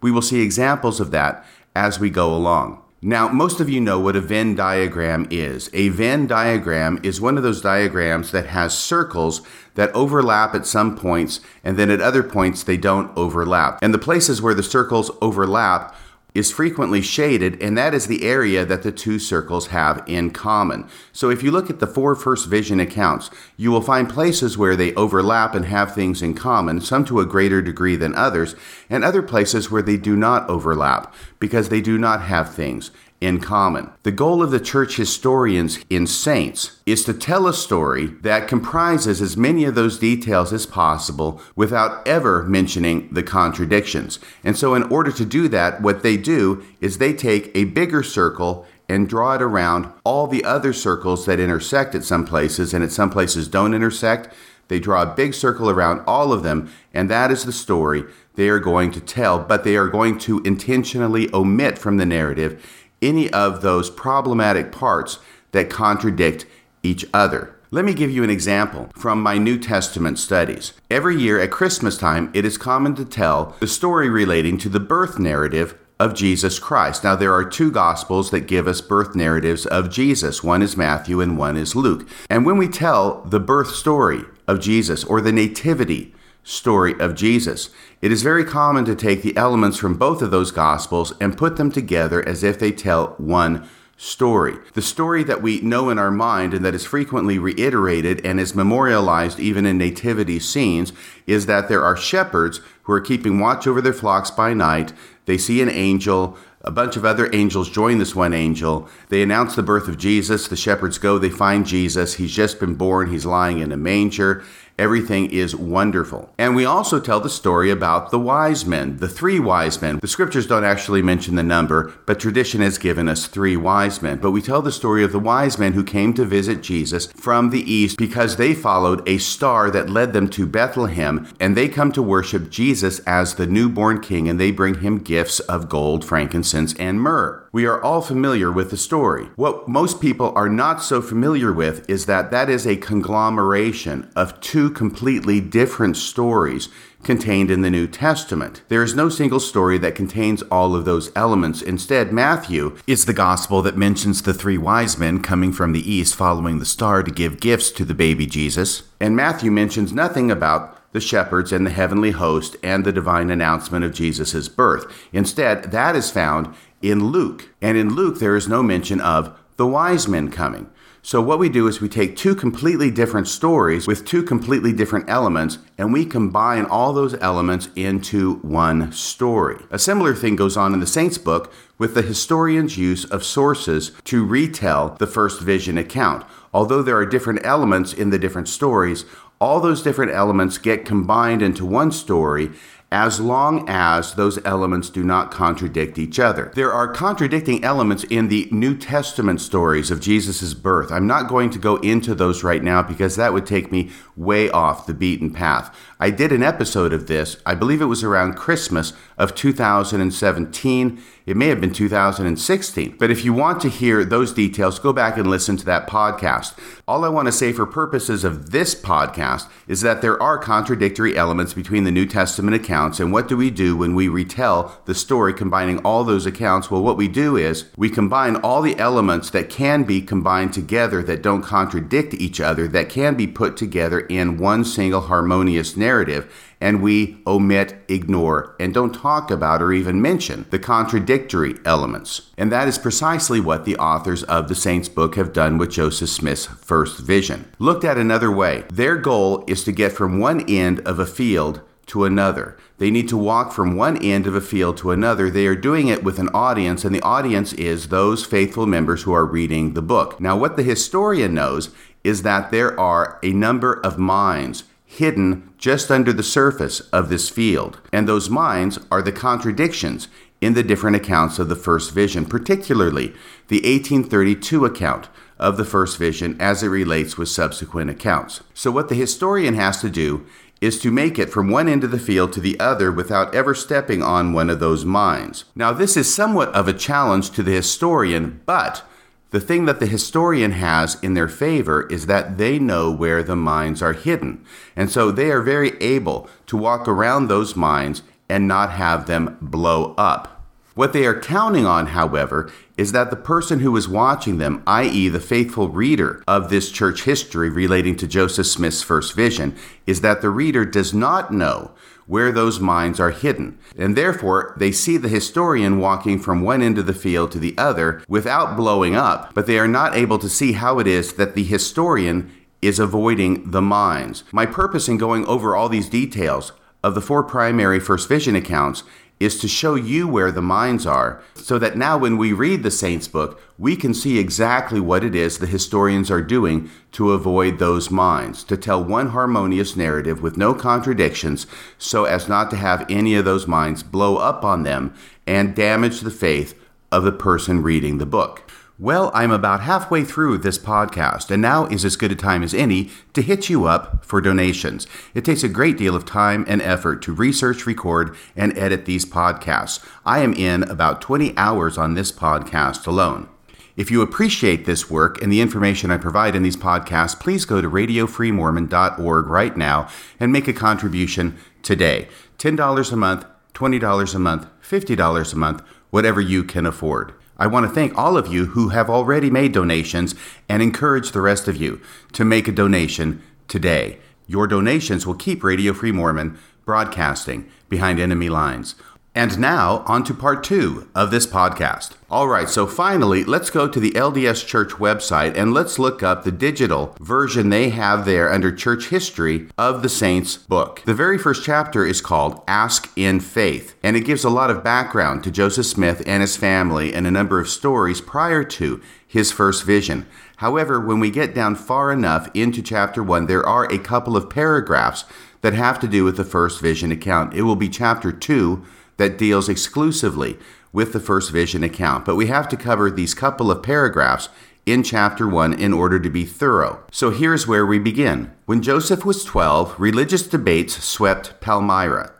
We will see examples of that as we go along. Now, most of you know what a Venn diagram is. A Venn diagram is one of those diagrams that has circles that overlap at some points, and then at other points they don't overlap. And the places where the circles overlap is frequently shaded, and that is the area that the two circles have in common. So if you look at the four first vision accounts, you will find places where they overlap and have things in common, some to a greater degree than others, and other places where they do not overlap because they do not have things in common. The goal of the church historians in Saints is to tell a story that comprises as many of those details as possible without ever mentioning the contradictions. And so, in order to do that, what they do is they take a bigger circle and draw it around all the other circles that intersect at some places and at some places don't intersect. They draw a big circle around all of them, and that is the story they are going to tell, but they are going to intentionally omit from the narrative any of those problematic parts that contradict each other. Let me give you an example from my New Testament studies. Every year at Christmas time, it is common to tell the story relating to the birth narrative of Jesus Christ. Now, there are two Gospels that give us birth narratives of Jesus. One is Matthew and one is Luke. And when we tell the birth story of Jesus or the nativity story of Jesus. It is very common to take the elements from both of those Gospels and put them together as if they tell one story. The story that we know in our mind and that is frequently reiterated and is memorialized even in nativity scenes is that there are shepherds who are keeping watch over their flocks by night. They see an angel. A bunch of other angels join this one angel. They announce the birth of Jesus. The shepherds go, they find Jesus. He's just been born. He's lying in a manger. Everything is wonderful. And we also tell the story about the wise men, the three wise men. The scriptures don't actually mention the number, but tradition has given us three wise men. But we tell the story of the wise men who came to visit Jesus from the east because they followed a star that led them to Bethlehem, and they come to worship Jesus as the newborn king, and they bring him gifts of gold, frankincense, and myrrh. We are all familiar with the story. What most people are not so familiar with is that that is a conglomeration of two completely different stories contained in the New Testament. There is no single story that contains all of those elements. Instead, Matthew is the gospel that mentions the three wise men coming from the east following the star to give gifts to the baby Jesus. And Matthew mentions nothing about the shepherds and the heavenly host and the divine announcement of Jesus' birth. Instead, that is found in Luke. And in Luke, there is no mention of the wise men coming. So, what we do is we take two completely different stories with two completely different elements and we combine all those elements into one story. A similar thing goes on in the Saints book with the historian's use of sources to retell the first vision account. Although there are different elements in the different stories, all those different elements get combined into one story as long as those elements do not contradict each other. There are contradicting elements in the New Testament stories of Jesus' birth. I'm not going to go into those right now because that would take me way off the beaten path. I did an episode of this, I believe it was around Christmas of 2017. It may have been 2016. But if you want to hear those details, go back and listen to that podcast. All I want to say for purposes of this podcast is that there are contradictory elements between the New Testament accounts. And what do we do when we retell the story combining all those accounts? Well, what we do is we combine all the elements that can be combined together that don't contradict each other, that can be put together in one single harmonious narrative and we omit, ignore, and don't talk about or even mention the contradictory elements. And that is precisely what the authors of the Saints book have done with Joseph Smith's first vision. Looked at another way, their goal is to get from one end of a field to another. They need to walk from one end of a field to another. They are doing it with an audience, and the audience is those faithful members who are reading the book. Now, what the historian knows is that there are a number of minds hidden just under the surface of this field, and those minds are the contradictions in the different accounts of the first vision, particularly the 1832 account of the first vision as it relates with subsequent accounts. So, what the historian has to do is to make it from one end of the field to the other without ever stepping on one of those mines. Now, this is somewhat of a challenge to the historian, but the thing that the historian has in their favor is that they know where the mines are hidden. And so they are very able to walk around those mines and not have them blow up. What they are counting on, however, is that the person who is watching them, i.e., the faithful reader of this church history relating to Joseph Smith's first vision, is that the reader does not know where those mines are hidden. And therefore, they see the historian walking from one end of the field to the other without blowing up, but they are not able to see how it is that the historian is avoiding the mines. My purpose in going over all these details of the four primary First Vision accounts is to show you where the minds are, so that now when we read the Saints book, we can see exactly what it is the historians are doing to avoid those minds, to tell one harmonious narrative with no contradictions, so as not to have any of those minds blow up on them and damage the faith of the person reading the book. Well, I'm about halfway through this podcast, and now is as good a time as any to hit you up for donations. It takes a great deal of time and effort to research, record, and edit these podcasts. I am in about 20 hours on this podcast alone. If you appreciate this work and the information I provide in these podcasts, please go to radiofreemormon.org right now and make a contribution today. $10 a month, $20 a month, $50 a month, whatever you can afford. I want to thank all of you who have already made donations and encourage the rest of you to make a donation today. Your donations will keep Radio Free Mormon broadcasting behind enemy lines. And now, on to part two of this podcast. All right, so finally, let's go to the LDS Church website and let's look up the digital version they have there under church history of the Saints book. The very first chapter is called Ask in Faith, and it gives a lot of background to Joseph Smith and his family and a number of stories prior to his first vision. However, when we get down far enough into chapter one, there are a couple of paragraphs that have to do with the first vision account. It will be chapter two that deals exclusively with the first vision account, but we have to cover these couple of paragraphs in chapter 1 in order to be thorough. So here's where we begin. When Joseph was 12, religious debates swept Palmyra.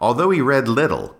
Although he read little,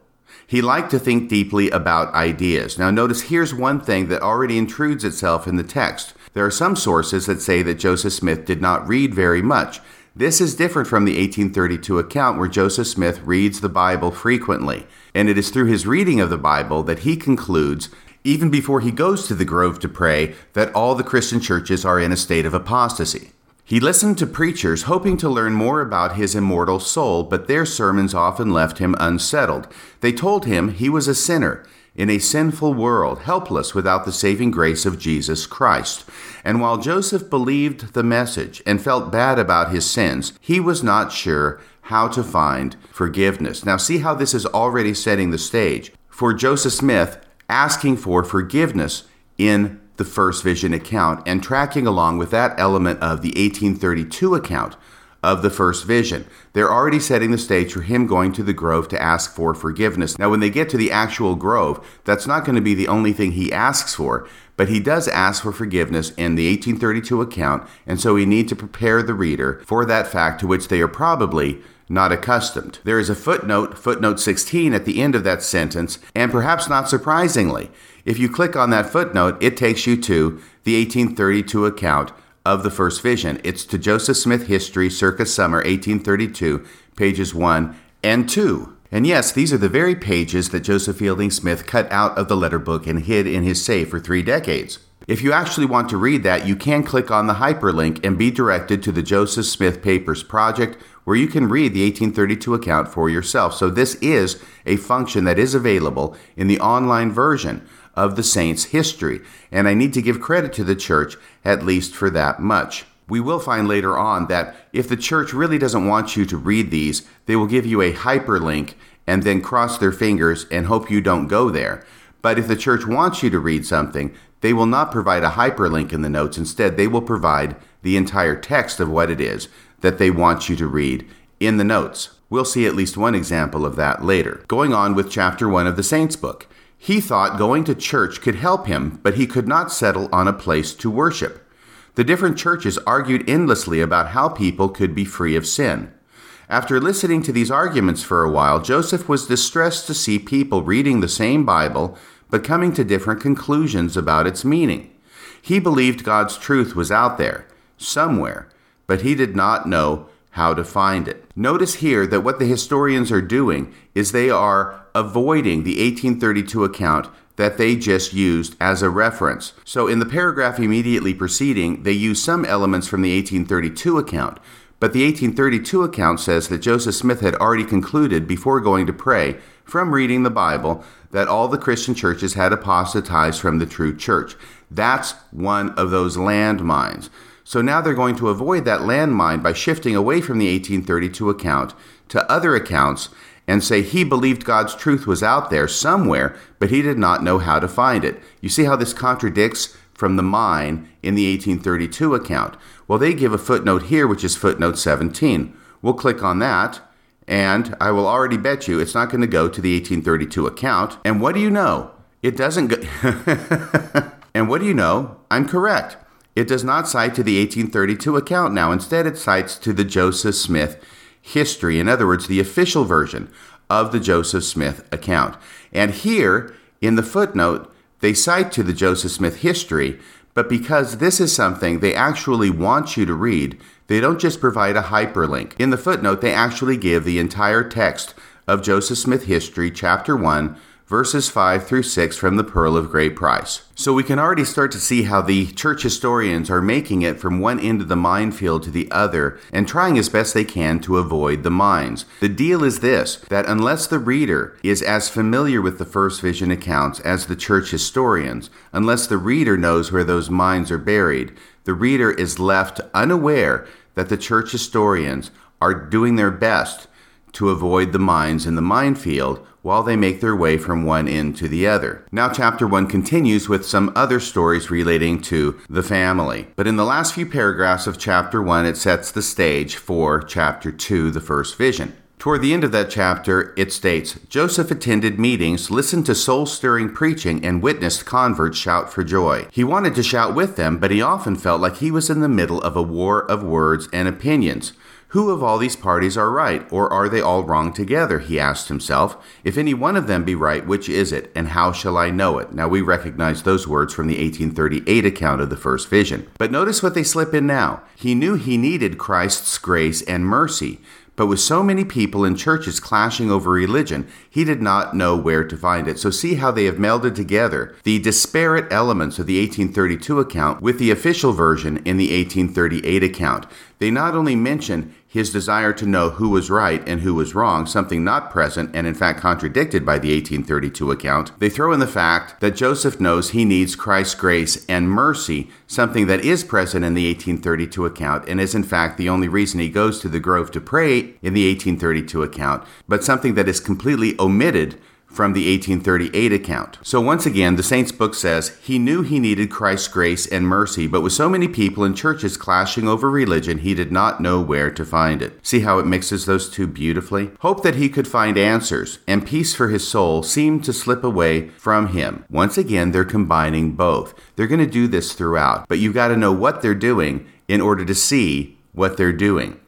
he liked to think deeply about ideas. Now, notice here's one thing that already intrudes itself in the text. There are some sources that say that Joseph Smith did not read very much. This is different from the 1832 account where Joseph Smith reads the Bible frequently. And it is through his reading of the Bible that he concludes, even before he goes to the grove to pray, that all the Christian churches are in a state of apostasy. He listened to preachers hoping to learn more about his immortal soul, but their sermons often left him unsettled. They told him he was a sinner in a sinful world, helpless without the saving grace of Jesus Christ. And while Joseph believed the message and felt bad about his sins, he was not sure how to find forgiveness. Now, see how this is already setting the stage for Joseph Smith asking for forgiveness in the first vision account and tracking along with that element of the 1832 account of the first vision. They're already setting the stage for him going to the grove to ask for forgiveness. Now, when they get to the actual grove, that's not going to be the only thing he asks for, but he does ask for forgiveness in the 1832 account, and so we need to prepare the reader for that fact to which they are probably not accustomed. There is a footnote, footnote 16, at the end of that sentence, and perhaps not surprisingly, if you click on that footnote, it takes you to the 1832 account of the first vision. It's to Joseph Smith History, circa summer 1832, pages 1 and 2. And yes, these are the very pages that Joseph Fielding Smith cut out of the letter book and hid in his safe for three decades. If you actually want to read that, you can click on the hyperlink and be directed to the Joseph Smith Papers Project, where you can read the 1832 account for yourself. So, this is a function that is available in the online version of the saints' history, and I need to give credit to the church at least for that much. We will find later on that if the church really doesn't want you to read these, they will give you a hyperlink and then cross their fingers and hope you don't go there. But if the church wants you to read something, they will not provide a hyperlink in the notes. Instead, they will provide the entire text of what it is that they want you to read in the notes. We'll see at least one example of that later. Going on with chapter 1 of the Saints book. He thought going to church could help him, but he could not settle on a place to worship. The different churches argued endlessly about how people could be free of sin. After listening to these arguments for a while, Joseph was distressed to see people reading the same Bible but coming to different conclusions about its meaning. He believed God's truth was out there, somewhere, but he did not know how to find it. Notice here that what the historians are doing is they are avoiding the 1832 account that they just used as a reference. So in the paragraph immediately preceding, they use some elements from the 1832 account, but the 1832 account says that Joseph Smith had already concluded before going to pray from reading the Bible that all the Christian churches had apostatized from the true church. That's one of those landmines. So now they're going to avoid that landmine by shifting away from the 1832 account to other accounts and say he believed God's truth was out there somewhere, but he did not know how to find it. You see how this contradicts from the mine in the 1832 account. Well, they give a footnote here, which is footnote 17. We'll click on that, and I will already bet you it's not going to go to the 1832 account. And what do you know? It doesn't go. <laughs> and what do you know? I'm correct. It does not cite to the 1832 account now. Instead, it cites to the Joseph Smith history. In other words, the official version of the Joseph Smith account. And here in the footnote, they cite to the Joseph Smith history, but because this is something they actually want you to read, they don't just provide a hyperlink. In the footnote, they actually give the entire text of Joseph Smith history, chapter 1, verses 5 through 6 from the Pearl of Great Price. So we can already start to see how the church historians are making it from one end of the minefield to the other and trying as best they can to avoid the mines. The deal is this that unless the reader is as familiar with the first vision accounts as the church historians, unless the reader knows where those mines are buried, the reader is left unaware that the church historians are doing their best to avoid the mines in the minefield while they make their way from one end to the other. Now, chapter 1 continues with some other stories relating to the family. But in the last few paragraphs of chapter 1, it sets the stage for chapter 2, the first vision. Toward the end of that chapter, it states Joseph attended meetings, listened to soul stirring preaching, and witnessed converts shout for joy. He wanted to shout with them, but he often felt like he was in the middle of a war of words and opinions. Who of all these parties are right, or are they all wrong together? He asked himself. If any one of them be right, which is it, and how shall I know it? Now we recognize those words from the 1838 account of the first vision. But notice what they slip in now. He knew he needed Christ's grace and mercy. But with so many people in churches clashing over religion, he did not know where to find it. So see how they have melded together the disparate elements of the 1832 account with the official version in the 1838 account. They not only mention his desire to know who was right and who was wrong, something not present and in fact contradicted by the 1832 account, they throw in the fact that Joseph knows he needs Christ's grace and mercy, something that is present in the 1832 account and is in fact the only reason he goes to the grove to pray in the 1832 account, but something that is completely omitted from the 1838 account. So once again, the Saints book says he knew he needed Christ's grace and mercy, but with so many people and churches clashing over religion, he did not know where to find it. See how it mixes those two beautifully? Hope that he could find answers and peace for his soul seemed to slip away from him. Once again, they're combining both. They're going to do this throughout, but you've got to know what they're doing in order to see what they're doing.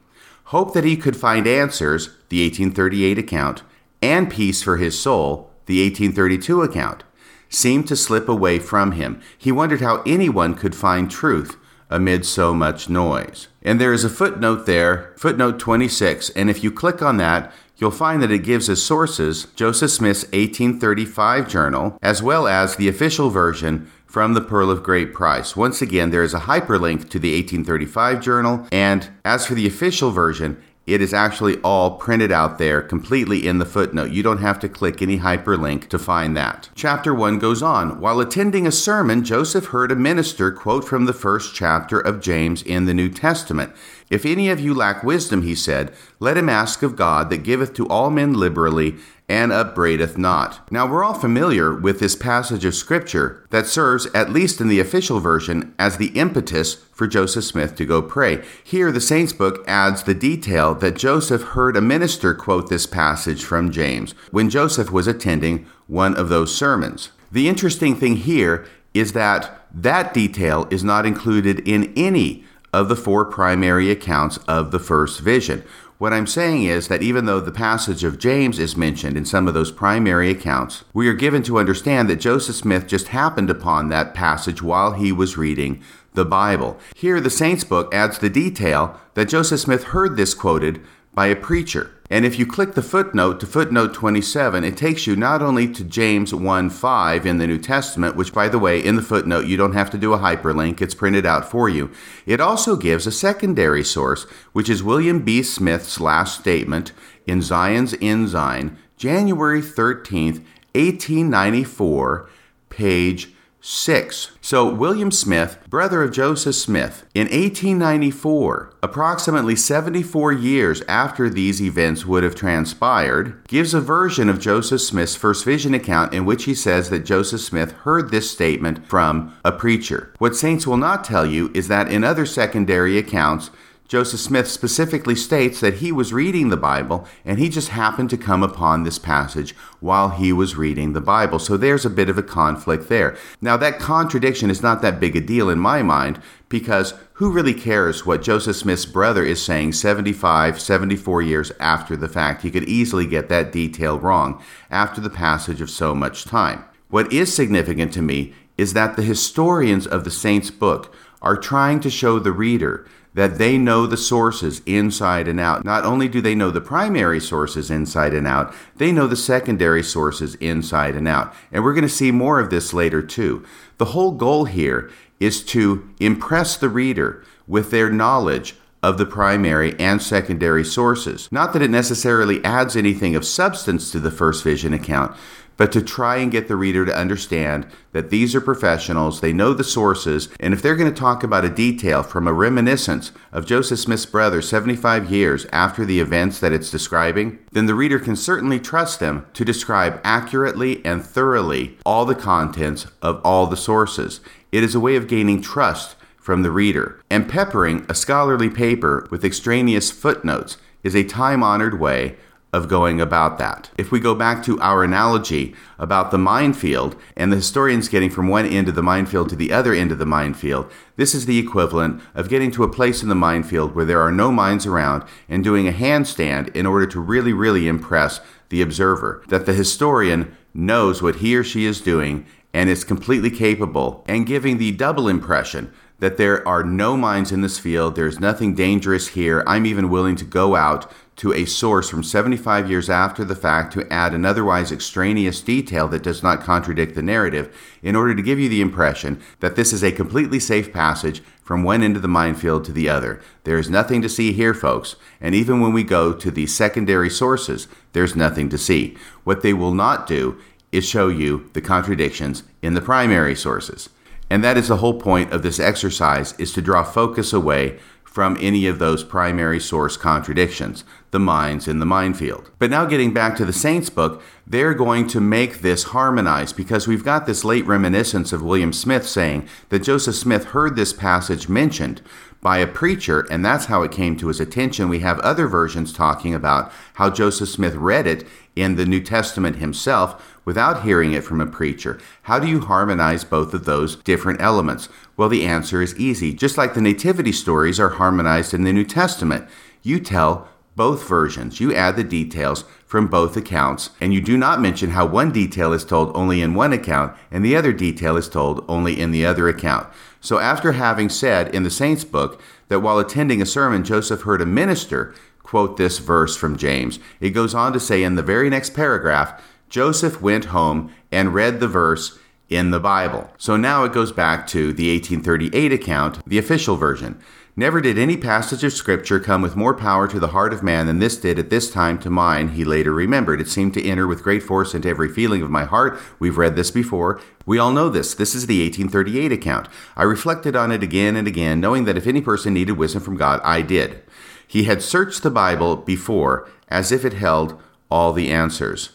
Hope that he could find answers, the 1838 account, and peace for his soul, the 1832 account, seemed to slip away from him. He wondered how anyone could find truth amid so much noise. And there is a footnote there, footnote 26, and if you click on that, you'll find that it gives as sources Joseph Smith's 1835 journal, as well as the official version from the Pearl of Great Price. Once again, there is a hyperlink to the 1835 journal, and as for the official version, it is actually all printed out there completely in the footnote. You don't have to click any hyperlink to find that. Chapter 1 goes on While attending a sermon, Joseph heard a minister quote from the first chapter of James in the New Testament. If any of you lack wisdom, he said, let him ask of God that giveth to all men liberally and upbraideth not. Now, we're all familiar with this passage of Scripture that serves, at least in the official version, as the impetus for Joseph Smith to go pray. Here, the Saints book adds the detail that Joseph heard a minister quote this passage from James when Joseph was attending one of those sermons. The interesting thing here is that that detail is not included in any of the four primary accounts of the first vision. What I'm saying is that even though the passage of James is mentioned in some of those primary accounts, we are given to understand that Joseph Smith just happened upon that passage while he was reading the Bible. Here, the Saints book adds the detail that Joseph Smith heard this quoted by a preacher. And if you click the footnote to footnote 27, it takes you not only to James 1 5 in the New Testament, which, by the way, in the footnote, you don't have to do a hyperlink, it's printed out for you. It also gives a secondary source, which is William B. Smith's last statement in Zion's Ensign, January 13th, 1894, page 6. So, William Smith, brother of Joseph Smith, in 1894, approximately 74 years after these events would have transpired, gives a version of Joseph Smith's first vision account in which he says that Joseph Smith heard this statement from a preacher. What Saints will not tell you is that in other secondary accounts, Joseph Smith specifically states that he was reading the Bible and he just happened to come upon this passage while he was reading the Bible. So there's a bit of a conflict there. Now, that contradiction is not that big a deal in my mind because who really cares what Joseph Smith's brother is saying 75, 74 years after the fact? He could easily get that detail wrong after the passage of so much time. What is significant to me is that the historians of the Saints' book are trying to show the reader that they know the sources inside and out. Not only do they know the primary sources inside and out, they know the secondary sources inside and out. And we're going to see more of this later too. The whole goal here is to impress the reader with their knowledge of the primary and secondary sources. Not that it necessarily adds anything of substance to the first vision account, but to try and get the reader to understand that these are professionals, they know the sources, and if they're going to talk about a detail from a reminiscence of Joseph Smith's brother 75 years after the events that it's describing, then the reader can certainly trust them to describe accurately and thoroughly all the contents of all the sources. It is a way of gaining trust from the reader. And peppering a scholarly paper with extraneous footnotes is a time honored way of going about that. If we go back to our analogy about the minefield and the historians getting from one end of the minefield to the other end of the minefield, this is the equivalent of getting to a place in the minefield where there are no mines around and doing a handstand in order to really, really impress the observer. That the historian knows what he or she is doing and is completely capable and giving the double impression that there are no mines in this field, there's nothing dangerous here. I'm even willing to go out to a source from 75 years after the fact to add an otherwise extraneous detail that does not contradict the narrative in order to give you the impression that this is a completely safe passage from one end of the minefield to the other. There is nothing to see here, folks, and even when we go to the secondary sources, there's nothing to see. What they will not do is show you the contradictions in the primary sources. And that is the whole point of this exercise is to draw focus away from any of those primary source contradictions, the mines in the minefield. But now, getting back to the Saints book, they're going to make this harmonize because we've got this late reminiscence of William Smith saying that Joseph Smith heard this passage mentioned by a preacher, and that's how it came to his attention. We have other versions talking about how Joseph Smith read it in the New Testament himself without hearing it from a preacher. How do you harmonize both of those different elements? Well, the answer is easy. Just like the nativity stories are harmonized in the New Testament, you tell both versions. You add the details from both accounts, and you do not mention how one detail is told only in one account and the other detail is told only in the other account. So, after having said in the Saints book that while attending a sermon, Joseph heard a minister quote this verse from James, it goes on to say in the very next paragraph, Joseph went home and read the verse in the Bible. So now it goes back to the 1838 account, the official version. Never did any passage of Scripture come with more power to the heart of man than this did at this time to mine, he later remembered. It seemed to enter with great force into every feeling of my heart. We've read this before. We all know this. This is the 1838 account. I reflected on it again and again, knowing that if any person needed wisdom from God, I did. He had searched the Bible before as if it held all the answers.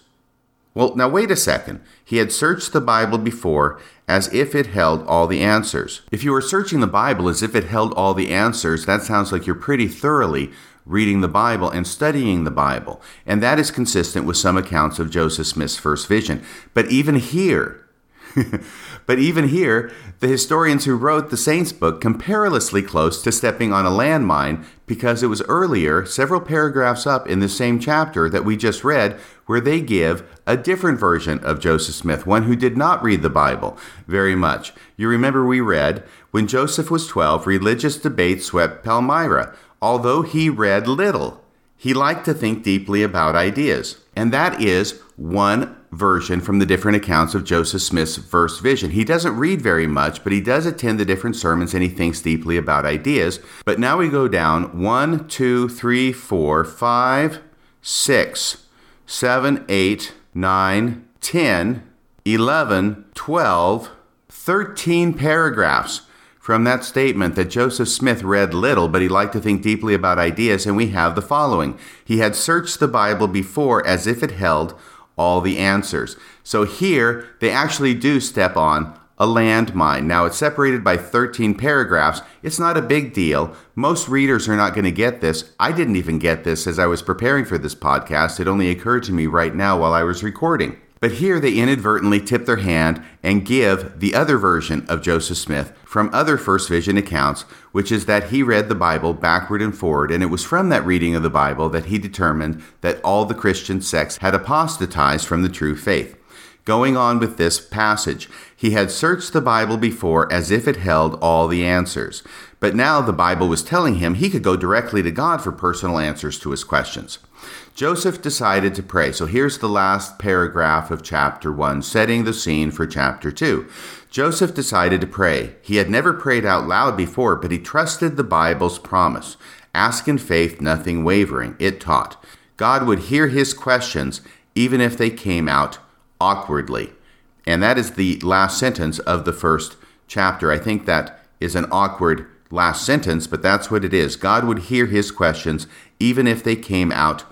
Well, now wait a second. He had searched the Bible before as if it held all the answers. If you were searching the Bible as if it held all the answers, that sounds like you're pretty thoroughly reading the Bible and studying the Bible. And that is consistent with some accounts of Joseph Smith's first vision. But even here, <laughs> but even here, the historians who wrote the Saints book come perilously close to stepping on a landmine because it was earlier, several paragraphs up in the same chapter that we just read, where they give a different version of Joseph Smith, one who did not read the Bible very much. You remember we read, when Joseph was 12, religious debate swept Palmyra. Although he read little, he liked to think deeply about ideas. And that is one version from the different accounts of Joseph Smith's first vision. He doesn't read very much, but he does attend the different sermons and he thinks deeply about ideas. But now we go down one, two, three, four, five, six, seven, eight, nine, ten, eleven, twelve, thirteen paragraphs from that statement that Joseph Smith read little, but he liked to think deeply about ideas, and we have the following. He had searched the Bible before as if it held all the answers. So here, they actually do step on a landmine. Now, it's separated by 13 paragraphs. It's not a big deal. Most readers are not going to get this. I didn't even get this as I was preparing for this podcast. It only occurred to me right now while I was recording. But here they inadvertently tip their hand and give the other version of Joseph Smith from other First Vision accounts, which is that he read the Bible backward and forward, and it was from that reading of the Bible that he determined that all the Christian sects had apostatized from the true faith. Going on with this passage, he had searched the Bible before as if it held all the answers. But now the Bible was telling him he could go directly to God for personal answers to his questions. Joseph decided to pray. So here's the last paragraph of chapter 1, setting the scene for chapter 2. Joseph decided to pray. He had never prayed out loud before, but he trusted the Bible's promise. Ask in faith, nothing wavering, it taught. God would hear his questions even if they came out awkwardly. And that is the last sentence of the first chapter. I think that is an awkward last sentence, but that's what it is. God would hear his questions even if they came out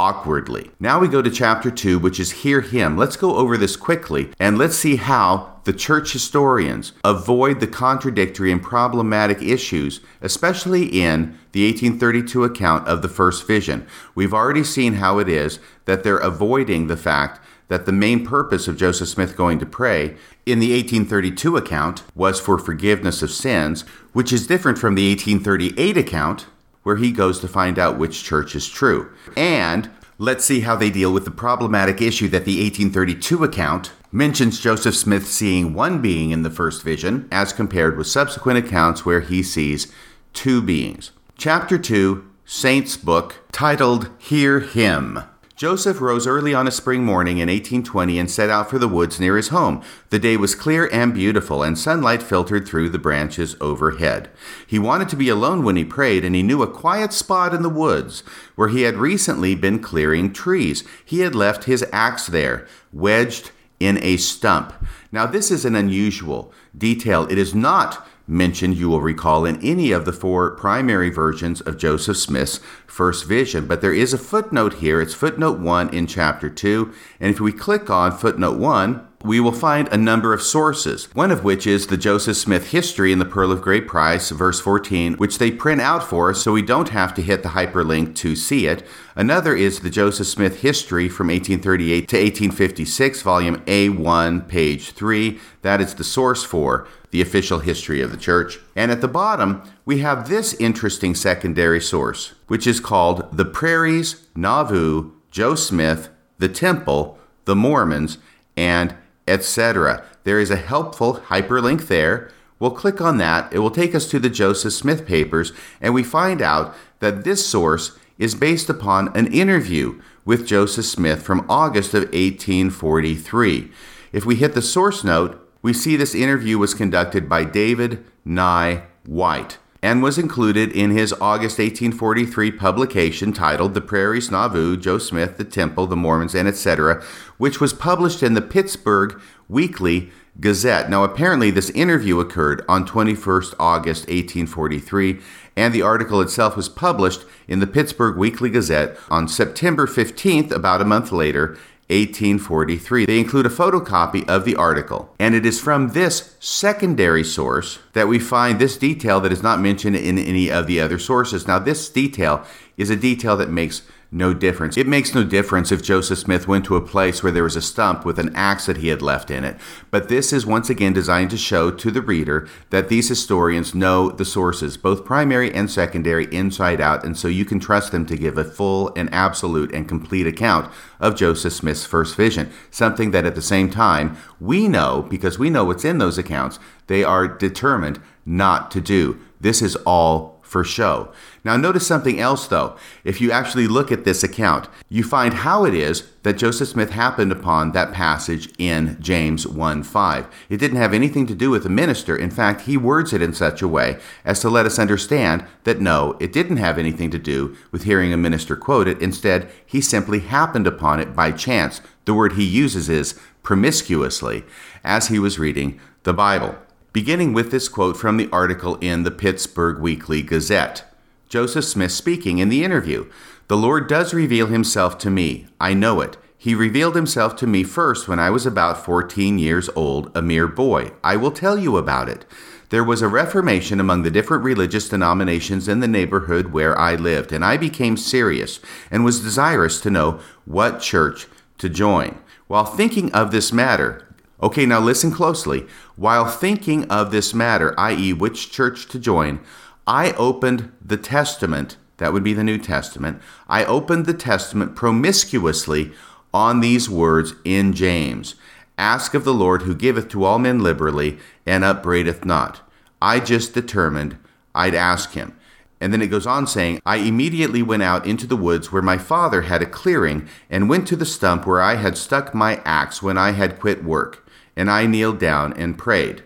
awkwardly. Now we go to chapter 2, which is Hear Him. Let's go over this quickly and let's see how the church historians avoid the contradictory and problematic issues, especially in the 1832 account of the first vision. We've already seen how it is that they're avoiding the fact that the main purpose of Joseph Smith going to pray in the 1832 account was for forgiveness of sins, which is different from the 1838 account where he goes to find out which church is true. And let's see how they deal with the problematic issue that the 1832 account mentions Joseph Smith seeing one being in the first vision, as compared with subsequent accounts where he sees two beings. Chapter 2, Saints Book, titled Hear Him. Joseph rose early on a spring morning in 1820 and set out for the woods near his home. The day was clear and beautiful, and sunlight filtered through the branches overhead. He wanted to be alone when he prayed, and he knew a quiet spot in the woods where he had recently been clearing trees. He had left his axe there, wedged in a stump. Now, this is an unusual detail. It is not mentioned, you will recall, in any of the four primary versions of Joseph Smith's first vision. But there is a footnote here. It's footnote 1 in chapter 2. And if we click on footnote 1, we will find a number of sources, one of which is the Joseph Smith history in the Pearl of Great Price, verse 14, which they print out for us so we don't have to hit the hyperlink to see it. Another is the Joseph Smith history from 1838 to 1856, volume A1, page 3. That is the source for the official history of the church. And at the bottom, we have this interesting secondary source, which is called The Prairies, Nauvoo, Joe Smith, The Temple, The Mormons, and etc. There is a helpful hyperlink there. We'll click on that. It will take us to the Joseph Smith papers, and we find out that this source is based upon an interview with Joseph Smith from August of 1843. If we hit the source note, we see this interview was conducted by David Nye White and was included in his August 1843 publication titled The Prairies Nauvoo, Joe Smith, The Temple, The Mormons, and etc., which was published in the Pittsburgh Weekly Gazette. Now, apparently, this interview occurred on 21st August 1843, and the article itself was published in the Pittsburgh Weekly Gazette on September 15th, about a month later, 1843. They include a photocopy of the article, and it is from this secondary source that we find this detail that is not mentioned in any of the other sources. Now, this detail is a detail that makes no difference. It makes no difference if Joseph Smith went to a place where there was a stump with an axe that he had left in it. But this is once again designed to show to the reader that these historians know the sources, both primary and secondary, inside out, and so you can trust them to give a full and absolute and complete account of Joseph Smith's first vision. Something that at the same time we know, because we know what's in those accounts, they are determined not to do. This is all for show. Now, notice something else though. If you actually look at this account, you find how it is that Joseph Smith happened upon that passage in James 1 5. It didn't have anything to do with the minister. In fact, he words it in such a way as to let us understand that no, it didn't have anything to do with hearing a minister quote it. Instead, he simply happened upon it by chance. The word he uses is promiscuously as he was reading the Bible beginning with this quote from the article in the Pittsburgh Weekly Gazette. Joseph Smith speaking in the interview The Lord does reveal himself to me. I know it. He revealed himself to me first when I was about 14 years old, a mere boy. I will tell you about it. There was a reformation among the different religious denominations in the neighborhood where I lived, and I became serious and was desirous to know what church to join. While thinking of this matter, Okay, now listen closely. While thinking of this matter, i.e., which church to join, I opened the Testament, that would be the New Testament, I opened the Testament promiscuously on these words in James Ask of the Lord who giveth to all men liberally and upbraideth not. I just determined I'd ask him. And then it goes on saying, I immediately went out into the woods where my father had a clearing, and went to the stump where I had stuck my axe when I had quit work and I kneeled down and prayed,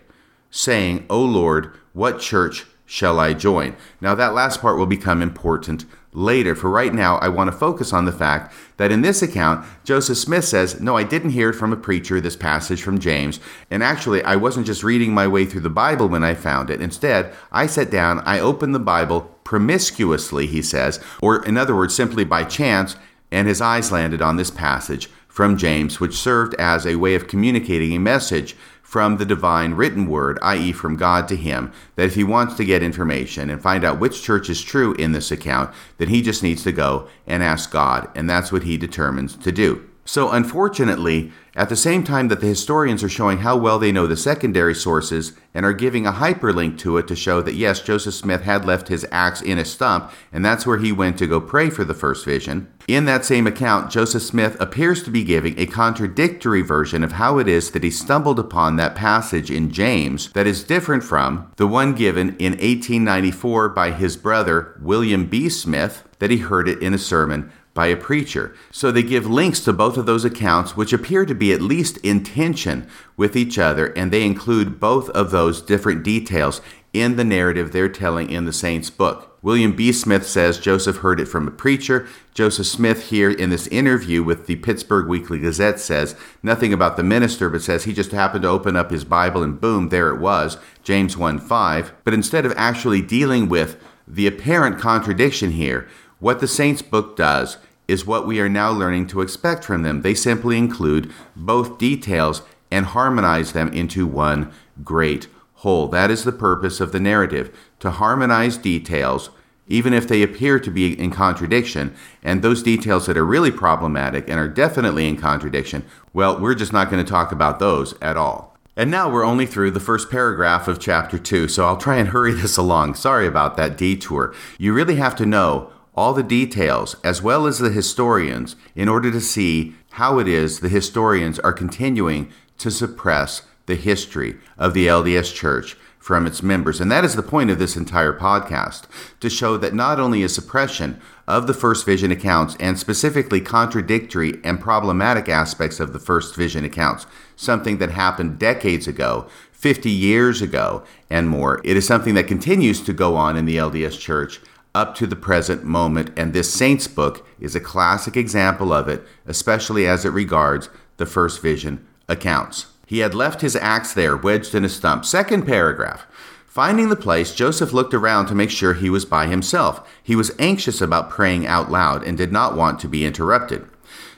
saying, O Lord, what church shall I join? Now, that last part will become important later. For right now, I want to focus on the fact that in this account, Joseph Smith says, No, I didn't hear it from a preacher, this passage from James. And actually, I wasn't just reading my way through the Bible when I found it. Instead, I sat down, I opened the Bible promiscuously, he says, or in other words, simply by chance, and his eyes landed on this passage from James, which served as a way of communicating a message from the divine written word, i.e., from God to him, that if he wants to get information and find out which church is true in this account, then he just needs to go and ask God, and that's what he determines to do. So, unfortunately, at the same time that the historians are showing how well they know the secondary sources and are giving a hyperlink to it to show that yes, Joseph Smith had left his axe in a stump, and that's where he went to go pray for the first vision. In that same account, Joseph Smith appears to be giving a contradictory version of how it is that he stumbled upon that passage in James that is different from the one given in 1894 by his brother, William B. Smith, that he heard it in a sermon by a preacher. So they give links to both of those accounts, which appear to be at least in tension with each other, and they include both of those different details in the narrative they're telling in the Saints book. William B. Smith says Joseph heard it from a preacher. Joseph Smith, here in this interview with the Pittsburgh Weekly Gazette, says nothing about the minister, but says he just happened to open up his Bible and boom, there it was, James 1 5. But instead of actually dealing with the apparent contradiction here, what the Saints book does is what we are now learning to expect from them. They simply include both details and harmonize them into one great whole. That is the purpose of the narrative to harmonize details, even if they appear to be in contradiction. And those details that are really problematic and are definitely in contradiction, well, we're just not going to talk about those at all. And now we're only through the first paragraph of chapter 2, so I'll try and hurry this along. Sorry about that detour. You really have to know all the details, as well as the historians, in order to see how it is the historians are continuing to suppress the history of the LDS Church from its members. And that is the point of this entire podcast to show that not only is suppression of the First Vision accounts and specifically contradictory and problematic aspects of the First Vision accounts something that happened decades ago, 50 years ago, and more, it is something that continues to go on in the LDS Church up to the present moment. And this Saints book is a classic example of it, especially as it regards the First Vision accounts. He had left his axe there, wedged in a stump. Second paragraph. Finding the place, Joseph looked around to make sure he was by himself. He was anxious about praying out loud and did not want to be interrupted.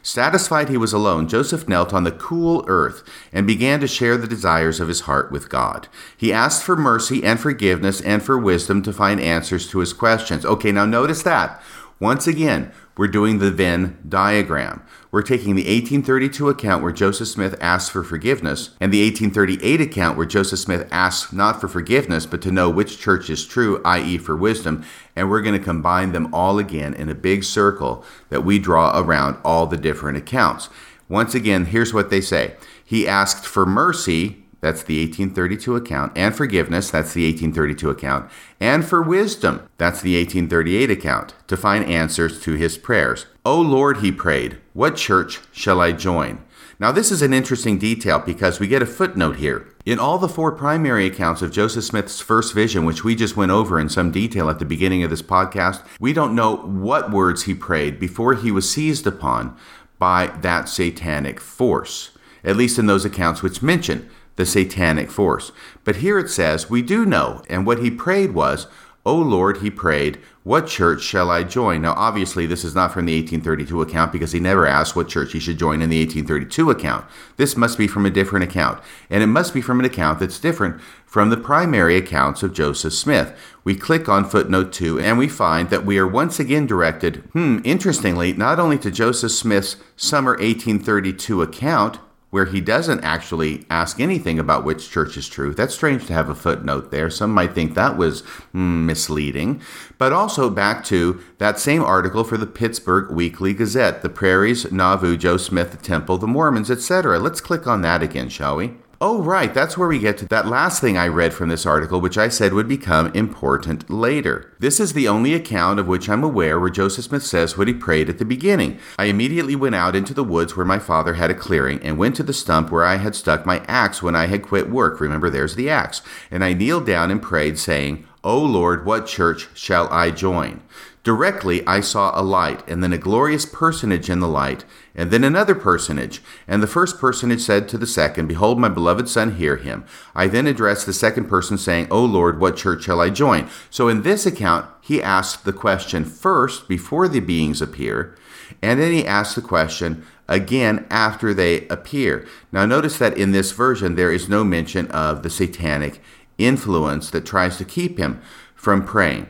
Satisfied he was alone, Joseph knelt on the cool earth and began to share the desires of his heart with God. He asked for mercy and forgiveness and for wisdom to find answers to his questions. Okay, now notice that. Once again, we're doing the Venn diagram. We're taking the 1832 account where Joseph Smith asks for forgiveness and the 1838 account where Joseph Smith asks not for forgiveness but to know which church is true, i.e., for wisdom, and we're going to combine them all again in a big circle that we draw around all the different accounts. Once again, here's what they say He asked for mercy that's the 1832 account, and forgiveness, that's the 1832 account, and for wisdom, that's the 1838 account, to find answers to his prayers. O Lord, he prayed, what church shall I join? Now, this is an interesting detail because we get a footnote here. In all the four primary accounts of Joseph Smith's first vision, which we just went over in some detail at the beginning of this podcast, we don't know what words he prayed before he was seized upon by that satanic force, at least in those accounts which mention the satanic force. But here it says, We do know, and what he prayed was, O Lord, he prayed, what church shall I join? Now, obviously, this is not from the 1832 account because he never asked what church he should join in the 1832 account. This must be from a different account, and it must be from an account that's different from the primary accounts of Joseph Smith. We click on footnote 2 and we find that we are once again directed, hmm, interestingly, not only to Joseph Smith's summer 1832 account, where he doesn't actually ask anything about which church is true. That's strange to have a footnote there. Some might think that was mm, misleading. But also back to that same article for the Pittsburgh Weekly Gazette, the Prairies, Nauvoo, Joe Smith, the Temple, the Mormons, etc. Let's click on that again, shall we? Oh, right, that's where we get to that last thing I read from this article, which I said would become important later. This is the only account of which I'm aware where Joseph Smith says what he prayed at the beginning. I immediately went out into the woods where my father had a clearing and went to the stump where I had stuck my axe when I had quit work. Remember, there's the axe. And I kneeled down and prayed, saying, O Lord, what church shall I join? Directly I saw a light, and then a glorious personage in the light, and then another personage. And the first personage said to the second, Behold, my beloved Son, hear him. I then addressed the second person, saying, O Lord, what church shall I join? So in this account, he asked the question first before the beings appear, and then he asked the question again after they appear. Now notice that in this version, there is no mention of the satanic influence that tries to keep him from praying.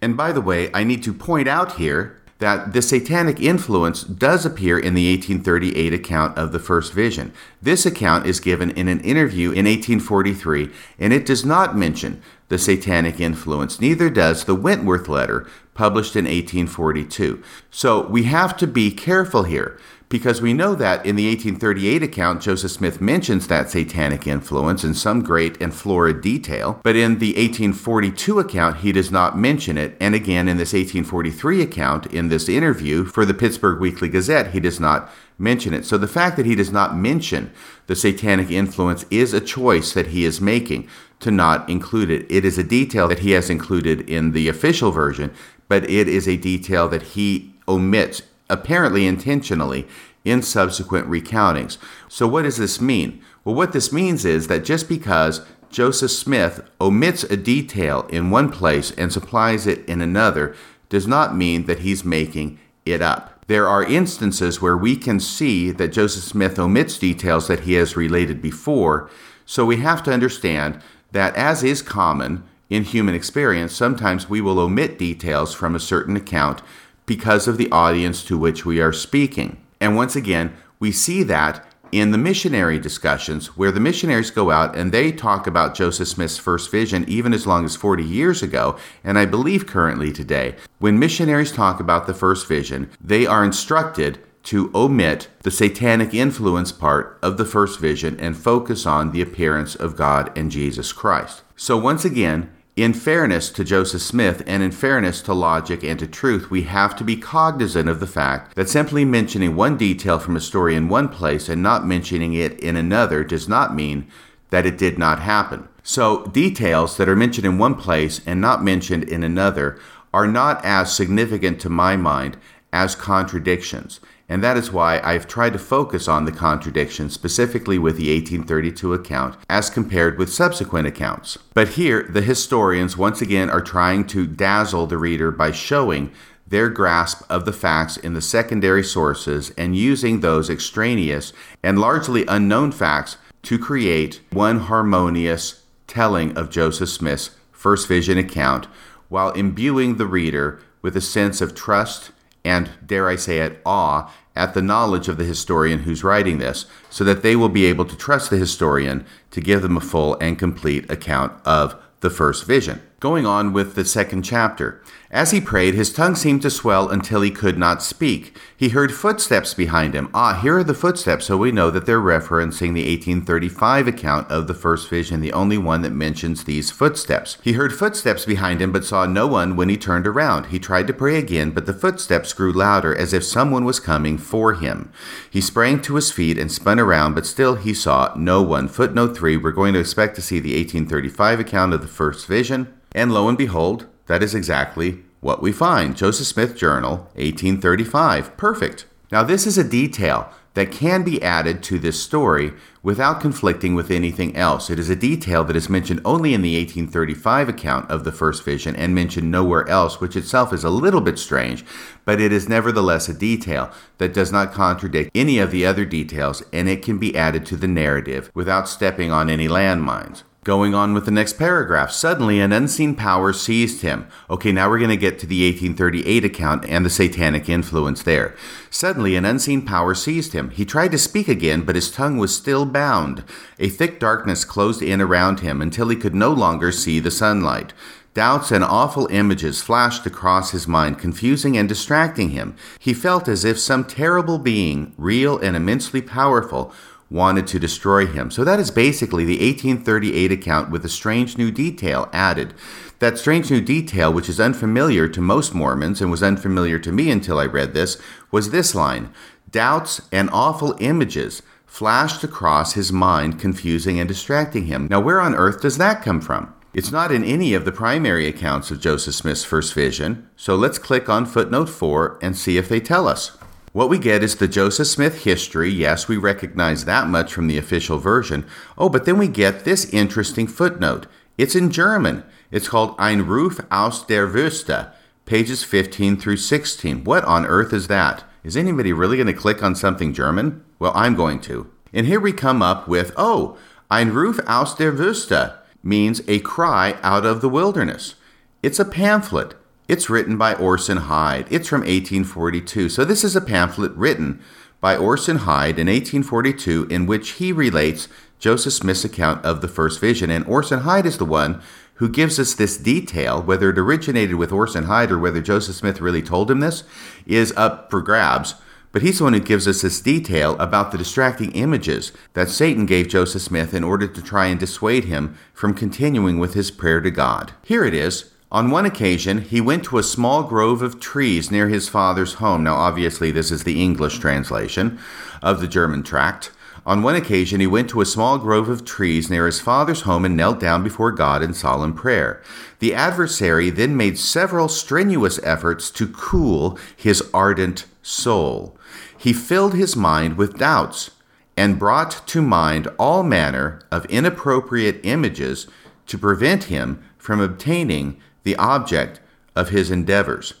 And by the way, I need to point out here that the satanic influence does appear in the 1838 account of the first vision. This account is given in an interview in 1843, and it does not mention the satanic influence. Neither does the Wentworth letter published in 1842. So we have to be careful here because we know that in the 1838 account, Joseph Smith mentions that satanic influence in some great and florid detail, but in the 1842 account, he does not mention it. And again, in this 1843 account, in this interview for the Pittsburgh Weekly Gazette, he does not mention it. So the fact that he does not mention the satanic influence is a choice that he is making to not include it. It is a detail that he has included in the official version, but it is a detail that he omits apparently intentionally, in subsequent recountings. So, what does this mean? Well, what this means is that just because Joseph Smith omits a detail in one place and supplies it in another does not mean that he's making it up. There are instances where we can see that Joseph Smith omits details that he has related before, so we have to understand that, as is common in human experience, sometimes we will omit details from a certain account because of the audience to which we are speaking. And once again, we see that in the missionary discussions, where the missionaries go out and they talk about Joseph Smith's first vision even as long as 40 years ago, and I believe currently today, when missionaries talk about the first vision, they are instructed to omit the satanic influence part of the first vision and focus on the appearance of God and Jesus Christ. So, once again, in fairness to Joseph Smith and in fairness to logic and to truth, we have to be cognizant of the fact that simply mentioning one detail from a story in one place and not mentioning it in another does not mean that it did not happen. So, details that are mentioned in one place and not mentioned in another are not as significant to my mind as contradictions. And that is why I've tried to focus on the contradiction specifically with the 1832 account as compared with subsequent accounts. But here, the historians once again are trying to dazzle the reader by showing their grasp of the facts in the secondary sources and using those extraneous and largely unknown facts to create one harmonious telling of Joseph Smith's first vision account while imbuing the reader with a sense of trust and, dare I say it, awe at the knowledge of the historian who's writing this, so that they will be able to trust the historian to give them a full and complete account of the first vision. Going on with the second chapter. As he prayed, his tongue seemed to swell until he could not speak. He heard footsteps behind him. Ah, here are the footsteps, so we know that they're referencing the 1835 account of the first vision, the only one that mentions these footsteps. He heard footsteps behind him, but saw no one when he turned around. He tried to pray again, but the footsteps grew louder, as if someone was coming for him. He sprang to his feet and spun around, but still he saw no one. Footnote 3 We're going to expect to see the 1835 account of the first vision. And lo and behold, that is exactly what we find. Joseph Smith Journal, 1835. Perfect. Now, this is a detail that can be added to this story without conflicting with anything else. It is a detail that is mentioned only in the 1835 account of the first vision and mentioned nowhere else, which itself is a little bit strange, but it is nevertheless a detail that does not contradict any of the other details and it can be added to the narrative without stepping on any landmines. Going on with the next paragraph, suddenly an unseen power seized him. Okay, now we're going to get to the 1838 account and the satanic influence there. Suddenly an unseen power seized him. He tried to speak again, but his tongue was still bound. A thick darkness closed in around him until he could no longer see the sunlight. Doubts and awful images flashed across his mind, confusing and distracting him. He felt as if some terrible being, real and immensely powerful, wanted to destroy him. So that is basically the 1838 account with a strange new detail added. That strange new detail, which is unfamiliar to most Mormons and was unfamiliar to me until I read this, was this line Doubts and awful images flashed across his mind, confusing and distracting him. Now, where on earth does that come from? It's not in any of the primary accounts of Joseph Smith's first vision, so let's click on footnote 4 and see if they tell us. What we get is the Joseph Smith history. Yes, we recognize that much from the official version. Oh, but then we get this interesting footnote. It's in German. It's called Ein Ruf aus der Wüste, pages 15 through 16. What on earth is that? Is anybody really going to click on something German? Well, I'm going to. And here we come up with, oh, Ein Ruf aus der Wüste means a cry out of the wilderness. It's a pamphlet. It's written by Orson Hyde. It's from 1842. So this is a pamphlet written by Orson Hyde in 1842 in which he relates Joseph Smith's account of the first vision. And Orson Hyde is the one who gives us this detail, whether it originated with Orson Hyde or whether Joseph Smith really told him this, is up for grabs. But he's the one who gives us this detail about the distracting images that Satan gave Joseph Smith in order to try and dissuade him from continuing with his prayer to God. Here it is on one occasion, he went to a small grove of trees near his father's home. Now, obviously, this is the English translation of the German tract. On one occasion, he went to a small grove of trees near his father's home and knelt down before God in solemn prayer. The adversary then made several strenuous efforts to cool his ardent soul. He filled his mind with doubts and brought to mind all manner of inappropriate images to prevent him from obtaining the object of his endeavors.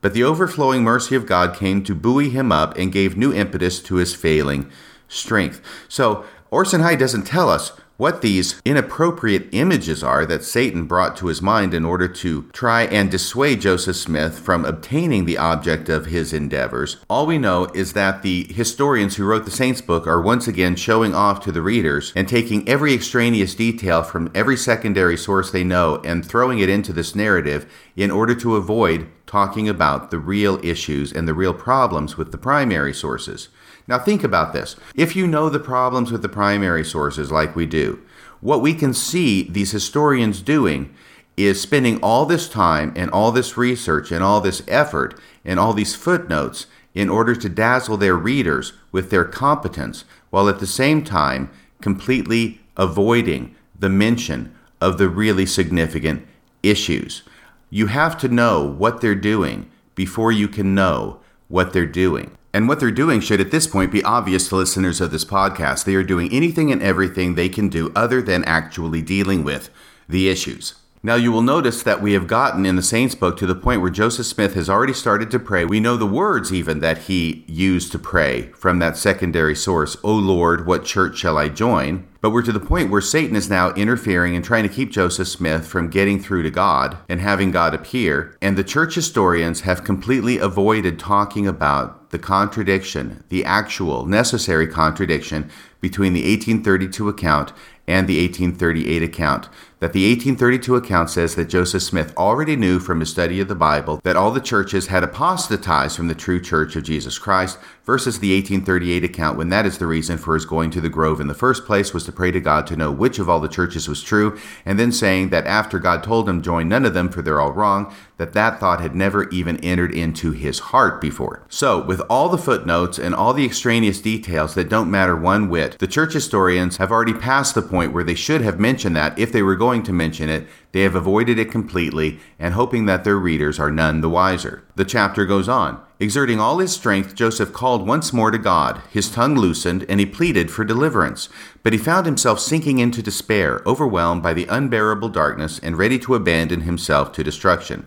But the overflowing mercy of God came to buoy him up and gave new impetus to his failing strength. So Orson Hyde doesn't tell us what these inappropriate images are that Satan brought to his mind in order to try and dissuade Joseph Smith from obtaining the object of his endeavors. All we know is that the historians who wrote the Saints book are once again showing off to the readers and taking every extraneous detail from every secondary source they know and throwing it into this narrative in order to avoid talking about the real issues and the real problems with the primary sources. Now, think about this. If you know the problems with the primary sources, like we do, what we can see these historians doing is spending all this time and all this research and all this effort and all these footnotes in order to dazzle their readers with their competence, while at the same time completely avoiding the mention of the really significant issues. You have to know what they're doing before you can know what they're doing. And what they're doing should at this point be obvious to listeners of this podcast. They are doing anything and everything they can do other than actually dealing with the issues. Now, you will notice that we have gotten in the Saints book to the point where Joseph Smith has already started to pray. We know the words even that he used to pray from that secondary source, O Lord, what church shall I join? But we're to the point where Satan is now interfering and trying to keep Joseph Smith from getting through to God and having God appear. And the church historians have completely avoided talking about the contradiction, the actual necessary contradiction between the 1832 account and the 1838 account. That the 1832 account says that Joseph Smith already knew from his study of the Bible that all the churches had apostatized from the true church of Jesus Christ, versus the 1838 account when that is the reason for his going to the grove in the first place was to pray to God to know which of all the churches was true, and then saying that after God told him, join none of them for they're all wrong, that that thought had never even entered into his heart before. So, with all the footnotes and all the extraneous details that don't matter one whit, the church historians have already passed the point where they should have mentioned that if they were going to mention it, they have avoided it completely and hoping that their readers are none the wiser. The chapter goes on. Exerting all his strength, Joseph called once more to God. His tongue loosened, and he pleaded for deliverance. But he found himself sinking into despair, overwhelmed by the unbearable darkness, and ready to abandon himself to destruction.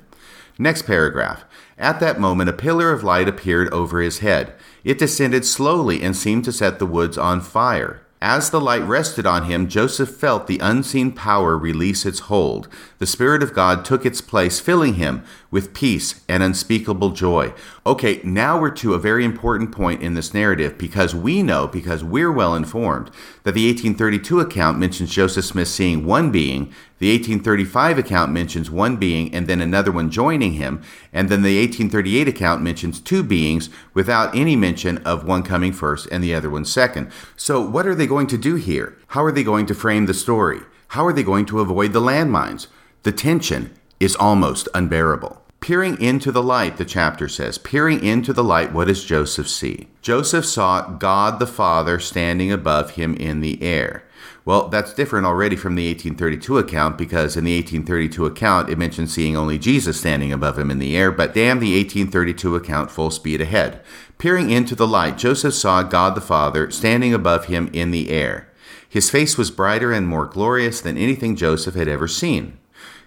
Next paragraph. At that moment, a pillar of light appeared over his head. It descended slowly and seemed to set the woods on fire. As the light rested on him, Joseph felt the unseen power release its hold. The Spirit of God took its place, filling him with peace and unspeakable joy. Okay, now we're to a very important point in this narrative because we know, because we're well informed, that the 1832 account mentions Joseph Smith seeing one being, the 1835 account mentions one being and then another one joining him, and then the 1838 account mentions two beings without any mention of one coming first and the other one second. So, what are they going to do here? How are they going to frame the story? How are they going to avoid the landmines? The tension is almost unbearable. Peering into the light, the chapter says, peering into the light, what does Joseph see? Joseph saw God the Father standing above him in the air. Well, that's different already from the 1832 account because in the 1832 account it mentions seeing only Jesus standing above him in the air, but damn the 1832 account full speed ahead. Peering into the light, Joseph saw God the Father standing above him in the air. His face was brighter and more glorious than anything Joseph had ever seen.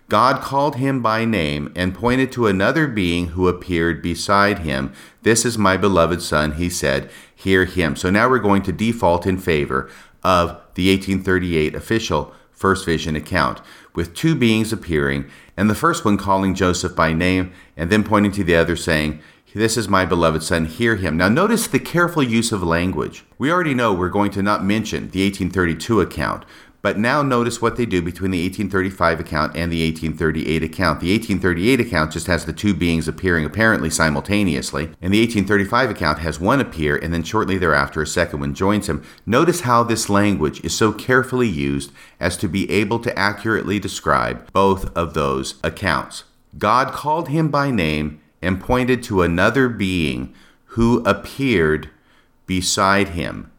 God called him by name and pointed to another being who appeared beside him. This is my beloved Son, he said. Hear him. So now we're going to default in favor of the 1838 official first vision account, with two beings appearing, and the first one calling Joseph by name, and then pointing to the other, saying, This is my beloved son, hear him. Now, notice the careful use of language. We already know we're going to not mention the 1832 account, but now notice what they do between the 1835 account and the 1838 account. The 1838 account just has the two beings appearing apparently simultaneously, and the 1835 account has one appear and then shortly thereafter a second one joins him. Notice how this language is so carefully used as to be able to accurately describe both of those accounts. God called him by name and pointed to another being who appeared beside him.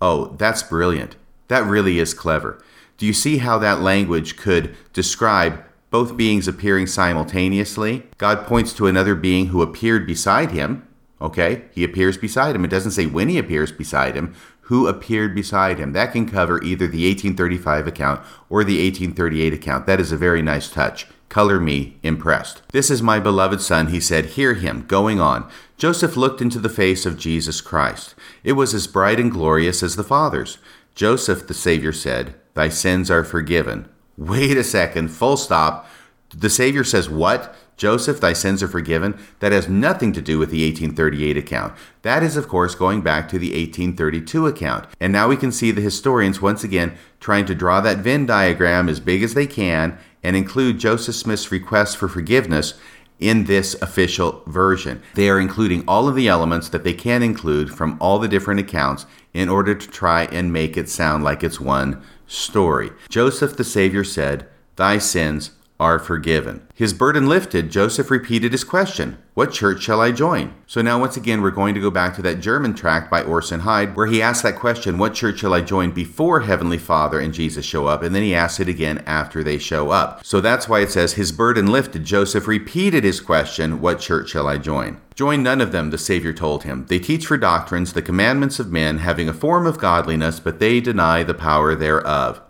Oh, that's brilliant. That really is clever. Do you see how that language could describe both beings appearing simultaneously? God points to another being who appeared beside him. Okay, he appears beside him. It doesn't say when he appears beside him, who appeared beside him. That can cover either the 1835 account or the 1838 account. That is a very nice touch. Color me impressed. This is my beloved son, he said. Hear him. Going on. Joseph looked into the face of Jesus Christ. It was as bright and glorious as the Father's. Joseph, the Savior, said, Thy sins are forgiven. Wait a second, full stop. The Savior says, What? Joseph, thy sins are forgiven. That has nothing to do with the 1838 account. That is, of course, going back to the 1832 account. And now we can see the historians once again trying to draw that Venn diagram as big as they can and include Joseph Smith's request for forgiveness in this official version. They are including all of the elements that they can include from all the different accounts in order to try and make it sound like it's one story. Joseph the Savior said, Thy sins are forgiven. His burden lifted, Joseph repeated his question What church shall I join? So now, once again, we're going to go back to that German tract by Orson Hyde, where he asked that question What church shall I join before Heavenly Father and Jesus show up? And then he asks it again after they show up. So that's why it says, His burden lifted, Joseph repeated his question What church shall I join? Join none of them, the Savior told him. They teach for doctrines the commandments of men, having a form of godliness, but they deny the power thereof.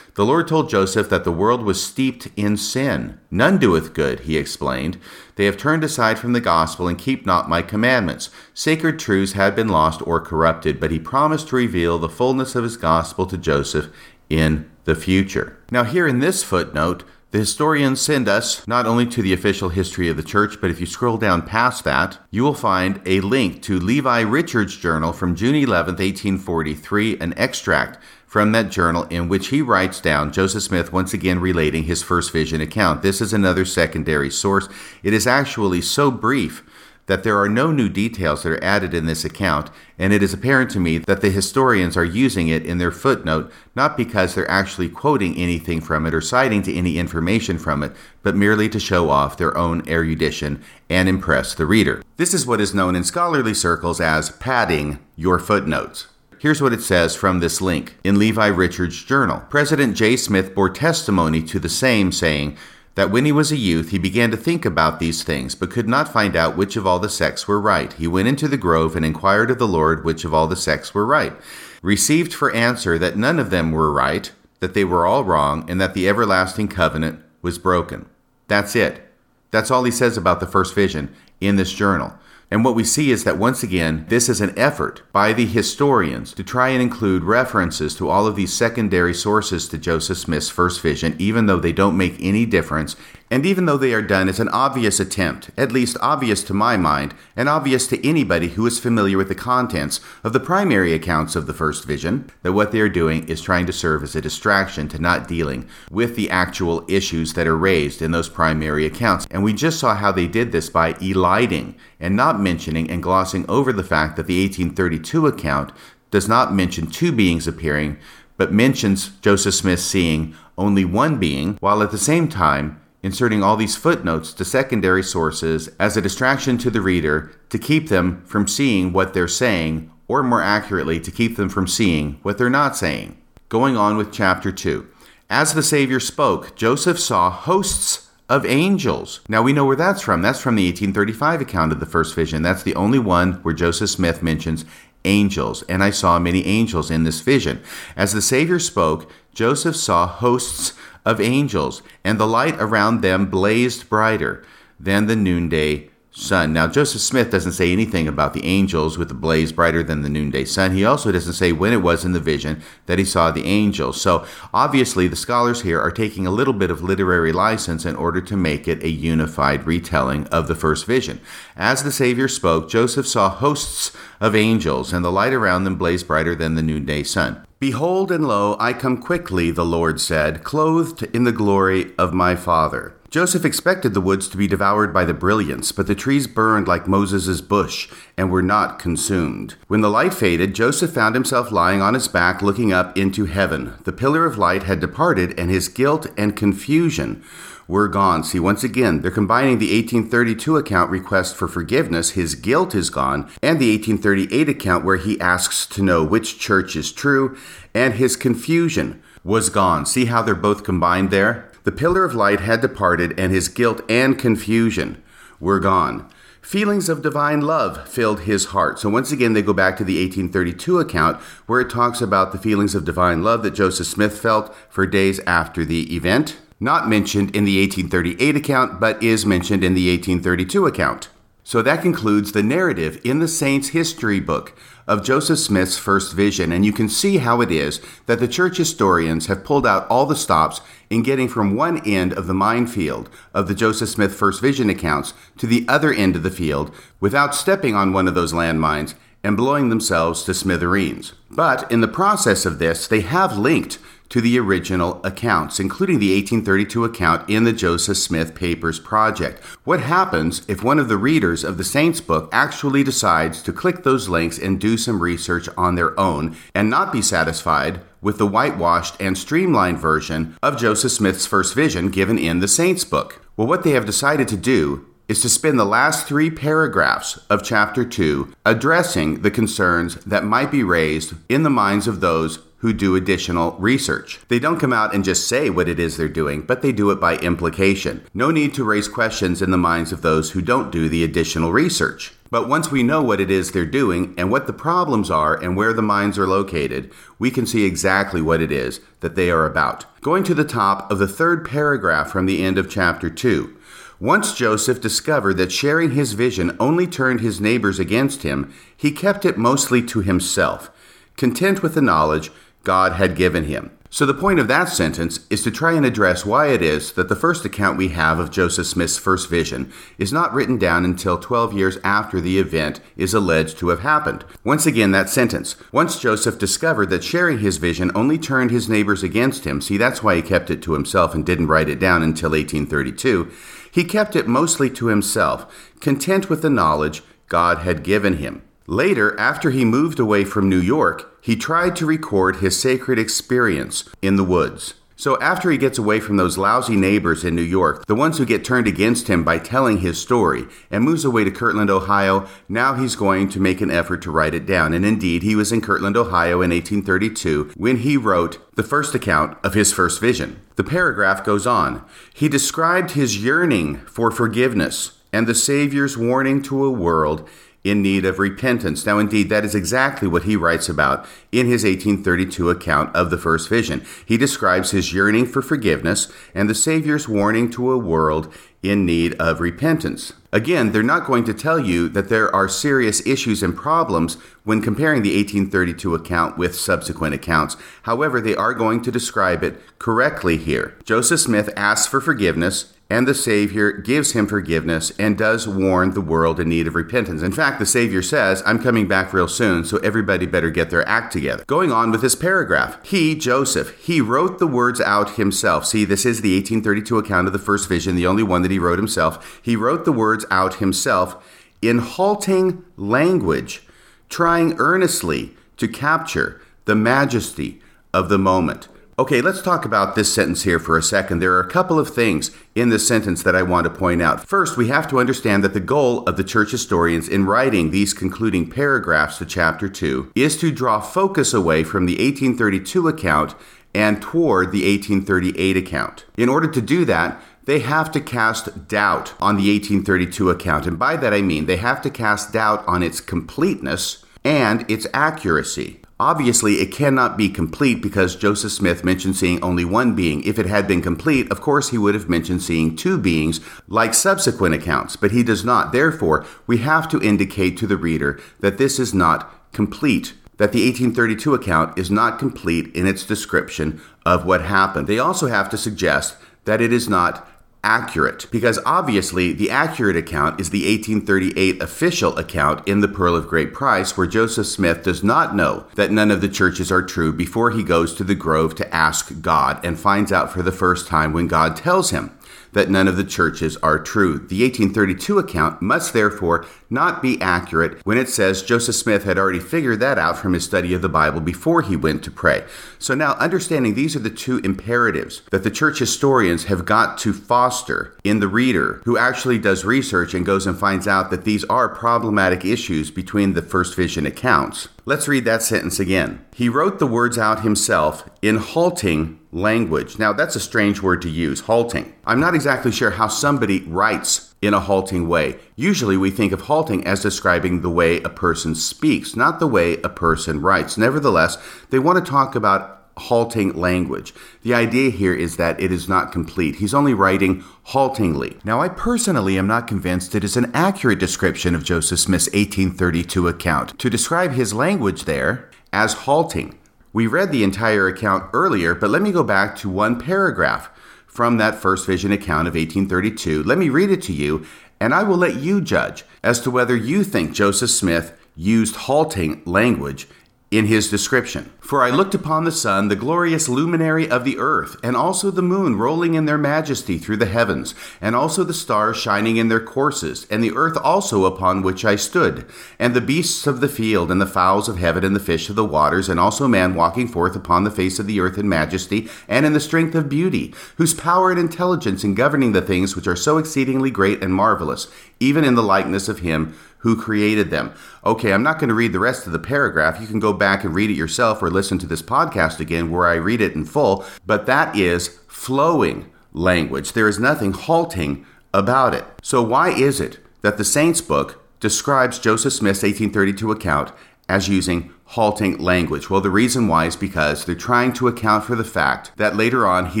The Lord told Joseph that the world was steeped in sin. None doeth good, he explained. They have turned aside from the gospel and keep not my commandments. Sacred truths had been lost or corrupted, but he promised to reveal the fullness of his gospel to Joseph in the future. Now, here in this footnote, the historians send us not only to the official history of the church, but if you scroll down past that, you will find a link to Levi Richards' journal from June 11, 1843, an extract from that journal in which he writes down Joseph Smith once again relating his first vision account. This is another secondary source. It is actually so brief that there are no new details that are added in this account, and it is apparent to me that the historians are using it in their footnote not because they're actually quoting anything from it or citing to any information from it, but merely to show off their own erudition and impress the reader. This is what is known in scholarly circles as padding your footnotes. Here's what it says from this link in Levi Richards' journal. President J. Smith bore testimony to the same, saying that when he was a youth he began to think about these things, but could not find out which of all the sects were right. He went into the grove and inquired of the Lord which of all the sects were right. Received for answer that none of them were right, that they were all wrong, and that the everlasting covenant was broken. That's it. That's all he says about the first vision in this journal. And what we see is that once again, this is an effort by the historians to try and include references to all of these secondary sources to Joseph Smith's first vision, even though they don't make any difference and even though they are done as an obvious attempt, at least obvious to my mind, and obvious to anybody who is familiar with the contents of the primary accounts of the first vision, that what they are doing is trying to serve as a distraction to not dealing with the actual issues that are raised in those primary accounts. And we just saw how they did this by eliding and not mentioning and glossing over the fact that the 1832 account does not mention two beings appearing, but mentions Joseph Smith seeing only one being, while at the same time inserting all these footnotes to secondary sources as a distraction to the reader to keep them from seeing what they're saying, or more accurately, to keep them from seeing what they're not saying. Going on with chapter 2. As the Savior spoke, Joseph saw hosts of angels. Now we know where that's from. That's from the 1835 account of the first vision. That's the only one where Joseph Smith mentions angels. And I saw many angels in this vision. As the Savior spoke, Joseph saw hosts of angels, and the light around them blazed brighter than the noonday sun. Now, Joseph Smith doesn't say anything about the angels with the blaze brighter than the noonday sun. He also doesn't say when it was in the vision that he saw the angels. So, obviously, the scholars here are taking a little bit of literary license in order to make it a unified retelling of the first vision. As the Savior spoke, Joseph saw hosts of angels, and the light around them blazed brighter than the noonday sun. Behold, and lo, I come quickly, the Lord said, clothed in the glory of my Father. Joseph expected the woods to be devoured by the brilliance, but the trees burned like Moses' bush and were not consumed. When the light faded, Joseph found himself lying on his back looking up into heaven. The pillar of light had departed, and his guilt and confusion were gone. See, once again, they're combining the 1832 account request for forgiveness, his guilt is gone, and the 1838 account where he asks to know which church is true, and his confusion was gone. See how they're both combined there? The pillar of light had departed, and his guilt and confusion were gone. Feelings of divine love filled his heart. So, once again, they go back to the 1832 account where it talks about the feelings of divine love that Joseph Smith felt for days after the event. Not mentioned in the 1838 account, but is mentioned in the 1832 account. So that concludes the narrative in the Saints' history book of Joseph Smith's first vision, and you can see how it is that the church historians have pulled out all the stops in getting from one end of the minefield of the Joseph Smith first vision accounts to the other end of the field without stepping on one of those landmines and blowing themselves to smithereens. But in the process of this, they have linked to the original accounts, including the 1832 account in the Joseph Smith Papers Project. What happens if one of the readers of the Saints book actually decides to click those links and do some research on their own and not be satisfied with the whitewashed and streamlined version of Joseph Smith's first vision given in the Saints book? Well, what they have decided to do is to spend the last three paragraphs of chapter 2 addressing the concerns that might be raised in the minds of those who do additional research. They don't come out and just say what it is they're doing, but they do it by implication. No need to raise questions in the minds of those who don't do the additional research. But once we know what it is they're doing and what the problems are and where the mines are located, we can see exactly what it is that they are about. Going to the top of the third paragraph from the end of chapter 2. Once Joseph discovered that sharing his vision only turned his neighbors against him, he kept it mostly to himself, content with the knowledge God had given him. So, the point of that sentence is to try and address why it is that the first account we have of Joseph Smith's first vision is not written down until 12 years after the event is alleged to have happened. Once again, that sentence. Once Joseph discovered that sharing his vision only turned his neighbors against him, see, that's why he kept it to himself and didn't write it down until 1832. He kept it mostly to himself, content with the knowledge God had given him. Later, after he moved away from New York, he tried to record his sacred experience in the woods. So, after he gets away from those lousy neighbors in New York, the ones who get turned against him by telling his story, and moves away to Kirtland, Ohio, now he's going to make an effort to write it down. And indeed, he was in Kirtland, Ohio in 1832 when he wrote the first account of his first vision. The paragraph goes on. He described his yearning for forgiveness and the Savior's warning to a world in need of repentance. Now, indeed, that is exactly what he writes about in his 1832 account of the first vision. He describes his yearning for forgiveness and the Savior's warning to a world in need of repentance. Again, they're not going to tell you that there are serious issues and problems when comparing the 1832 account with subsequent accounts. However, they are going to describe it correctly here. Joseph Smith asks for forgiveness and the Savior gives him forgiveness and does warn the world in need of repentance. In fact, the Savior says, I'm coming back real soon, so everybody better get their act together. Going on with this paragraph, he, Joseph, he wrote the words out himself. See, this is the 1832 account of the first vision, the only one that he wrote himself. He wrote the words out himself in halting language, trying earnestly to capture the majesty of the moment. Okay, let's talk about this sentence here for a second. There are a couple of things in this sentence that I want to point out. First, we have to understand that the goal of the church historians in writing these concluding paragraphs to chapter 2 is to draw focus away from the 1832 account and toward the 1838 account. In order to do that, they have to cast doubt on the 1832 account. And by that I mean they have to cast doubt on its completeness and its accuracy. Obviously, it cannot be complete because Joseph Smith mentioned seeing only one being. If it had been complete, of course, he would have mentioned seeing two beings, like subsequent accounts, but he does not. Therefore, we have to indicate to the reader that this is not complete, that the 1832 account is not complete in its description of what happened. They also have to suggest that it is not accurate because obviously the accurate account is the 1838 official account in the Pearl of Great Price, where Joseph Smith does not know that none of the churches are true before he goes to the grove to ask God and finds out for the first time when God tells him that none of the churches are true. The 1832 account must therefore not be accurate when it says Joseph Smith had already figured that out from his study of the Bible before he went to pray. So now, understanding these are the two imperatives that the church historians have got to foster in the reader who actually does research and goes and finds out that these are problematic issues between the first vision accounts. Let's read that sentence again. He wrote the words out himself in halting language. Now, that's a strange word to use, halting. I'm not exactly sure how somebody writes in a halting way. Usually, we think of halting as describing the way a person speaks, not the way a person writes. Nevertheless, they want to talk about halting language. The idea here is that it is not complete. He's only writing haltingly. Now, I personally am not convinced it is an accurate description of Joseph Smith's 1832 account to describe his language there as halting. We read the entire account earlier, but let me go back to one paragraph from that first vision account of 1832. Let me read it to you, and I will let you judge as to whether you think Joseph Smith used halting language in his description. For I looked upon the sun, the glorious luminary of the earth, and also the moon rolling in their majesty through the heavens, and also the stars shining in their courses, and the earth also upon which I stood, and the beasts of the field, and the fowls of heaven, and the fish of the waters, and also man walking forth upon the face of the earth in majesty, and in the strength of beauty, whose power and intelligence in governing the things which are so exceedingly great and marvelous, even in the likeness of him who created them. Okay, I'm not going to read the rest of the paragraph. You can go back and read it yourself or listen to this podcast again where I read it in full, but that is flowing language. There is nothing halting about it. So, why is it that the Saints book describes Joseph Smith's 1832 account as using halting language? Well, the reason why is because they're trying to account for the fact that later on he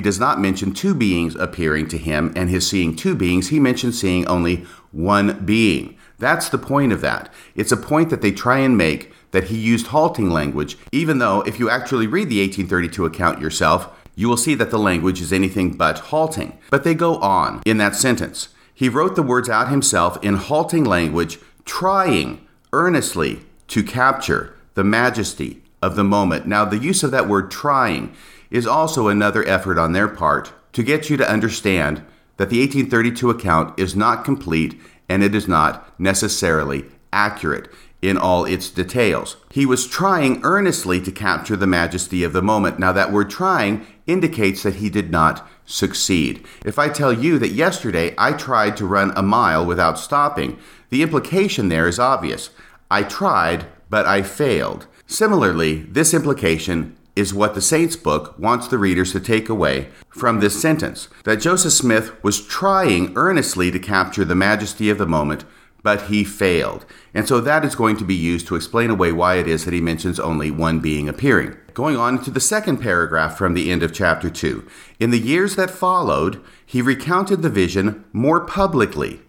does not mention two beings appearing to him and his seeing two beings. He mentions seeing only one being. That's the point of that. It's a point that they try and make that he used halting language, even though if you actually read the 1832 account yourself, you will see that the language is anything but halting. But they go on in that sentence. He wrote the words out himself in halting language, trying earnestly to capture the majesty of the moment. Now, the use of that word trying is also another effort on their part to get you to understand that the 1832 account is not complete and it is not necessarily accurate in all its details. He was trying earnestly to capture the majesty of the moment. Now, that word trying indicates that he did not succeed. If I tell you that yesterday I tried to run a mile without stopping, the implication there is obvious. I tried, but I failed. Similarly, this implication is what the Saints book wants the readers to take away from this sentence that Joseph Smith was trying earnestly to capture the majesty of the moment, but he failed. And so that is going to be used to explain away why it is that he mentions only one being appearing. Going on to the second paragraph from the end of chapter 2. In the years that followed, he recounted the vision more publicly,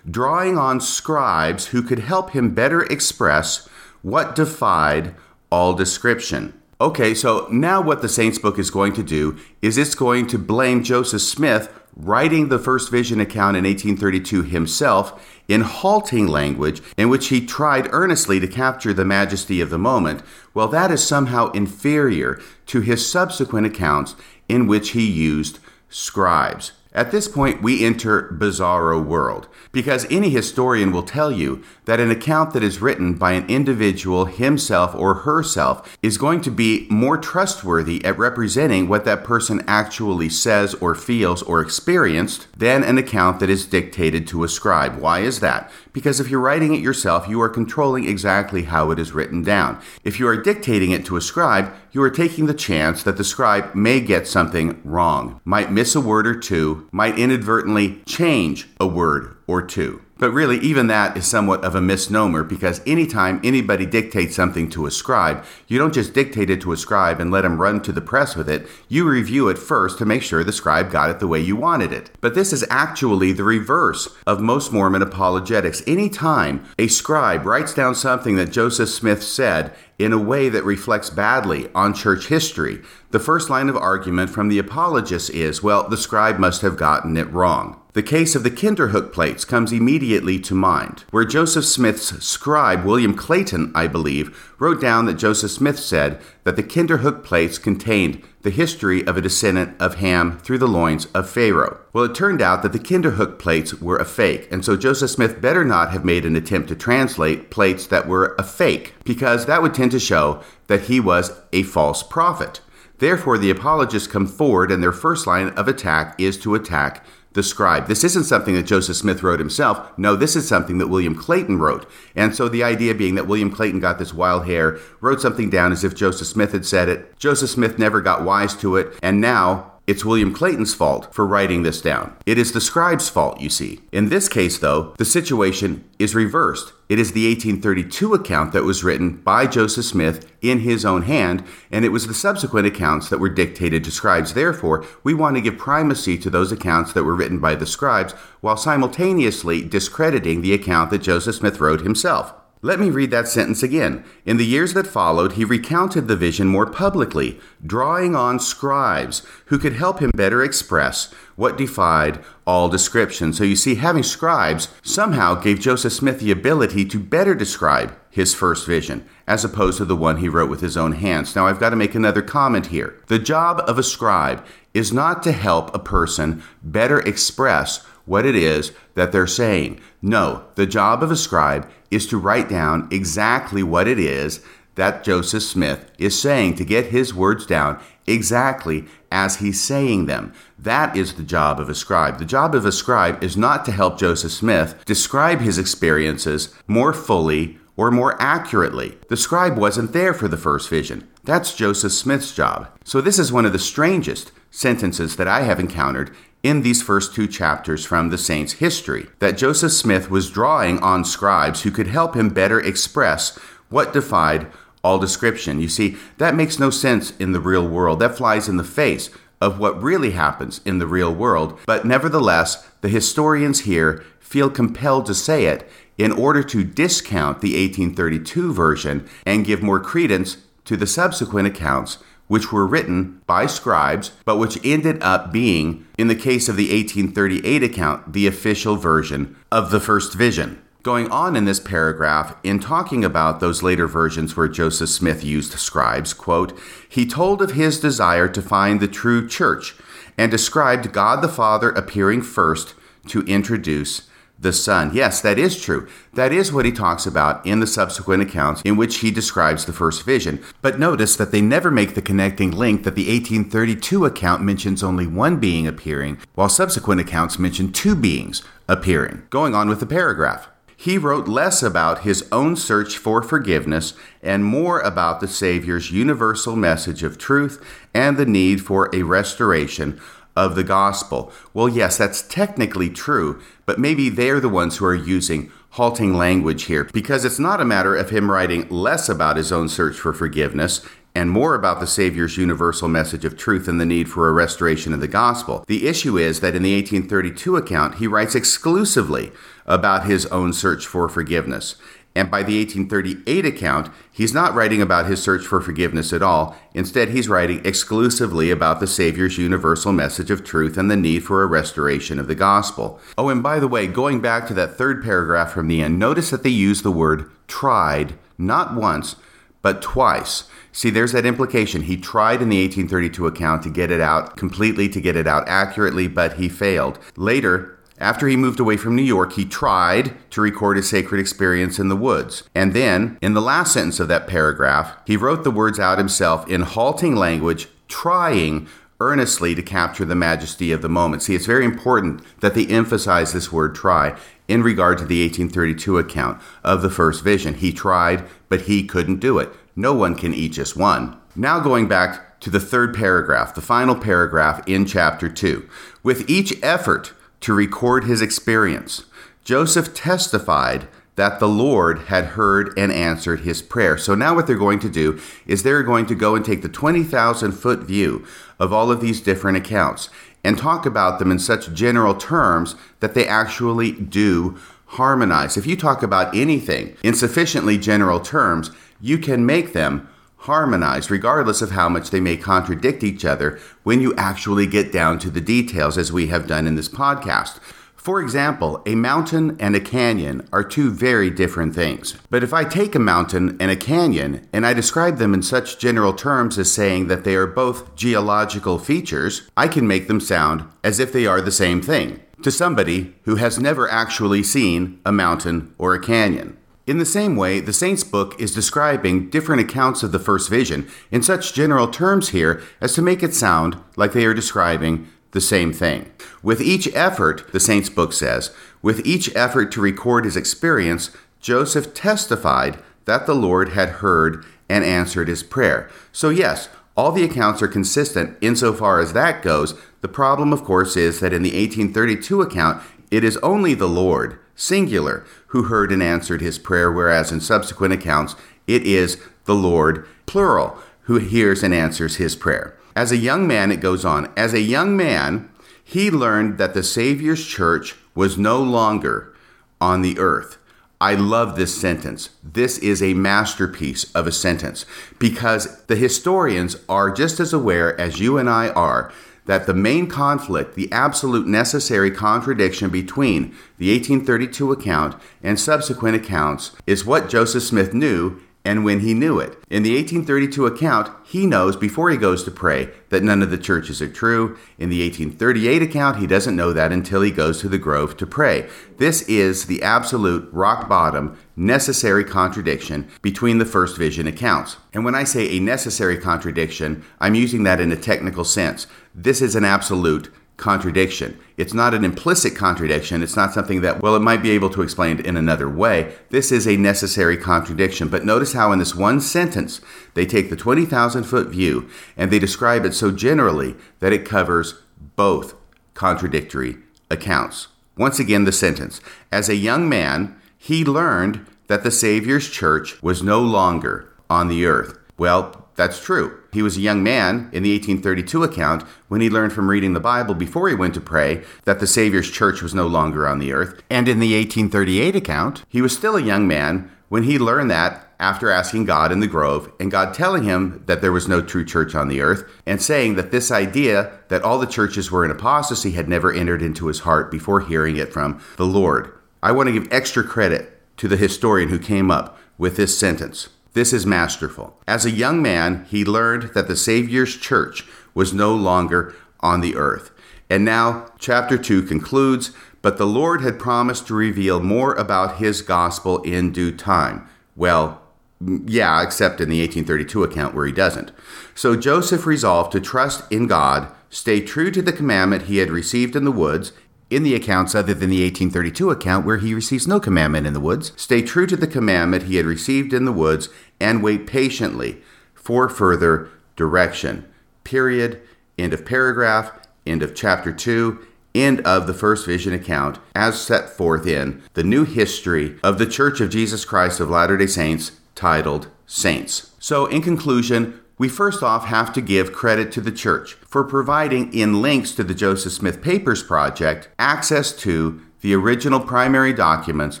drawing on scribes who could help him better express what defied all description. Okay, so now what the Saints book is going to do is it's going to blame Joseph Smith writing the first vision account in 1832 himself in halting language in which he tried earnestly to capture the majesty of the moment. Well, that is somehow inferior to his subsequent accounts in which he used scribes. At this point, we enter bizarro world because any historian will tell you that an account that is written by an individual himself or herself is going to be more trustworthy at representing what that person actually says or feels or experienced than an account that is dictated to a scribe. Why is that? Because if you're writing it yourself, you are controlling exactly how it is written down. If you are dictating it to a scribe, you are taking the chance that the scribe may get something wrong, might miss a word or two, might inadvertently change a word or two. But really, even that is somewhat of a misnomer because anytime anybody dictates something to a scribe, you don't just dictate it to a scribe and let him run to the press with it. You review it first to make sure the scribe got it the way you wanted it. But this is actually the reverse of most Mormon apologetics. Anytime a scribe writes down something that Joseph Smith said in a way that reflects badly on church history, the first line of argument from the apologists is well, the scribe must have gotten it wrong. The case of the Kinderhook plates comes immediately to mind, where Joseph Smith's scribe, William Clayton, I believe, wrote down that Joseph Smith said that the Kinderhook plates contained the history of a descendant of Ham through the loins of Pharaoh. Well, it turned out that the Kinderhook plates were a fake, and so Joseph Smith better not have made an attempt to translate plates that were a fake, because that would tend to show that he was a false prophet. Therefore, the apologists come forward, and their first line of attack is to attack the scribe. This isn't something that Joseph Smith wrote himself. No, this is something that William Clayton wrote. And so the idea being that William Clayton got this wild hair, wrote something down as if Joseph Smith had said it. Joseph Smith never got wise to it. And now It's William Clayton's fault for writing this down. It is the scribe's fault, you see. In this case, though, the situation is reversed. It is the 1832 account that was written by Joseph Smith in his own hand, and it was the subsequent accounts that were dictated to scribes. Therefore, we want to give primacy to those accounts that were written by the scribes while simultaneously discrediting the account that Joseph Smith wrote himself. Let me read that sentence again. In the years that followed, he recounted the vision more publicly, drawing on scribes who could help him better express what defied all description. So you see, having scribes somehow gave Joseph Smith the ability to better describe his first vision, as opposed to the one he wrote with his own hands. Now, I've got to make another comment here. The job of a scribe is not to help a person better express what it is that they're saying. No, the job of a scribe is to write down exactly what it is that Joseph Smith is saying, to get his words down exactly as he's saying them. That is the job of a scribe. The job of a scribe is not to help Joseph Smith describe his experiences more fully or more accurately. The scribe wasn't there for the first vision. That's Joseph Smith's job. So, this is one of the strangest sentences that I have encountered in these first two chapters from the saint's history that Joseph Smith was drawing on scribes who could help him better express what defied all description. You see, that makes no sense in the real world. That flies in the face of what really happens in the real world. But nevertheless, the historians here feel compelled to say it in order to discount the 1832 version and give more credence to the subsequent accounts which were written by scribes, but which ended up being, in the case of the 1838 account, the official version of the first vision. Going on in this paragraph, in talking about those later versions where Joseph Smith used scribes, quote, he told of his desire to find the true church and described God the Father appearing first to introduce the Son. Yes, that is true. That is what he talks about in the subsequent accounts in which he describes the first vision. But notice that they never make the connecting link that the 1832 account mentions only one being appearing, while subsequent accounts mention two beings appearing. Going on with the paragraph. He wrote less about his own search for forgiveness and more about the Savior's universal message of truth and the need for a restoration of the gospel. Well, yes, that's technically true, but maybe they're the ones who are using halting language here because it's not a matter of him writing less about his own search for forgiveness and more about the Savior's universal message of truth and the need for a restoration of the gospel. The issue is that in the 1832 account, he writes exclusively about his own search for forgiveness. And by the 1838 account, he's not writing about his search for forgiveness at all. Instead, he's writing exclusively about the Savior's universal message of truth and the need for a restoration of the gospel. Oh, and by the way, going back to that third paragraph from the end, notice that they use the word tried not once, but twice. See, there's that implication. He tried in the 1832 account to get it out completely, to get it out accurately, but he failed. Later, after he moved away from New York, he tried to record his sacred experience in the woods. And then, in the last sentence of that paragraph, he wrote the words out himself in halting language, trying earnestly to capture the majesty of the moment. See, it's very important that they emphasize this word try in regard to the 1832 account of the first vision. He tried, but he couldn't do it. No one can eat just one. Now, going back to the third paragraph, the final paragraph in chapter 2. With each effort to record his experience. Joseph testified that the Lord had heard and answered his prayer. So now what they're going to do is they're going to go and take the 20,000 foot view of all of these different accounts and talk about them in such general terms that they actually do harmonize. If you talk about anything in sufficiently general terms, you can make them harmonized, regardless of how much they may contradict each other when you actually get down to the details, as we have done in this podcast. For example, a mountain and a canyon are two very different things. But if I take a mountain and a canyon and I describe them in such general terms as saying that they are both geological features, I can make them sound as if they are the same thing to somebody who has never actually seen a mountain or a canyon. In the same way, the Saints book is describing different accounts of the first vision in such general terms here as to make it sound like they are describing the same thing. With each effort, the Saints book says, with each effort to record his experience, Joseph testified that the Lord had heard and answered his prayer. So, yes, All the accounts are consistent insofar as that goes. The problem, of course, is that in the 1832 account, it is only the Lord, singular, who heard and answered his prayer, whereas in subsequent accounts, it is the Lord, plural, who hears and answers his prayer. As a young man, it goes on, as a young man, he learned that the Savior's church was no longer on the earth. I love this sentence. This is a masterpiece of a sentence because the historians are just as aware as you and I are that the main conflict, the absolute necessary contradiction between the 1832 account and subsequent accounts, is what Joseph Smith knew and when he knew it. In the 1832 account, he knows before he goes to pray that none of the churches are true. In the 1838 account, he doesn't know that until he goes to the grove to pray. This is the absolute rock bottom, necessary contradiction between the first vision accounts. And when I say a necessary contradiction, I'm using that in a technical sense. This is an absolute contradiction. It's not an implicit contradiction. It's not something that, well, it might be able to explain it in another way. This is a necessary contradiction. But notice how in this one sentence, they take the 20,000 foot view and they describe it so generally that it covers both contradictory accounts. Once again, the sentence As a young man, he learned that the Savior's church was no longer on the earth. Well, that's true. He was a young man in the 1832 account when he learned from reading the Bible before he went to pray that the Savior's church was no longer on the earth. And in the 1838 account, he was still a young man when he learned that after asking God in the grove and God telling him that there was no true church on the earth and saying that this idea that all the churches were in apostasy had never entered into his heart before hearing it from the Lord. I want to give extra credit to the historian who came up with this sentence. This is masterful. As a young man, he learned that the Savior's church was no longer on the earth. And now, chapter 2 concludes But the Lord had promised to reveal more about his gospel in due time. Well, yeah, except in the 1832 account where he doesn't. So Joseph resolved to trust in God, stay true to the commandment he had received in the woods, in the accounts other than the 1832 account where he receives no commandment in the woods, stay true to the commandment he had received in the woods and wait patiently for further direction. Period. End of paragraph. End of chapter 2. End of the first vision account as set forth in the new history of the Church of Jesus Christ of Latter day Saints titled Saints. So, in conclusion, we first off have to give credit to the church for providing, in links to the Joseph Smith Papers Project, access to the original primary documents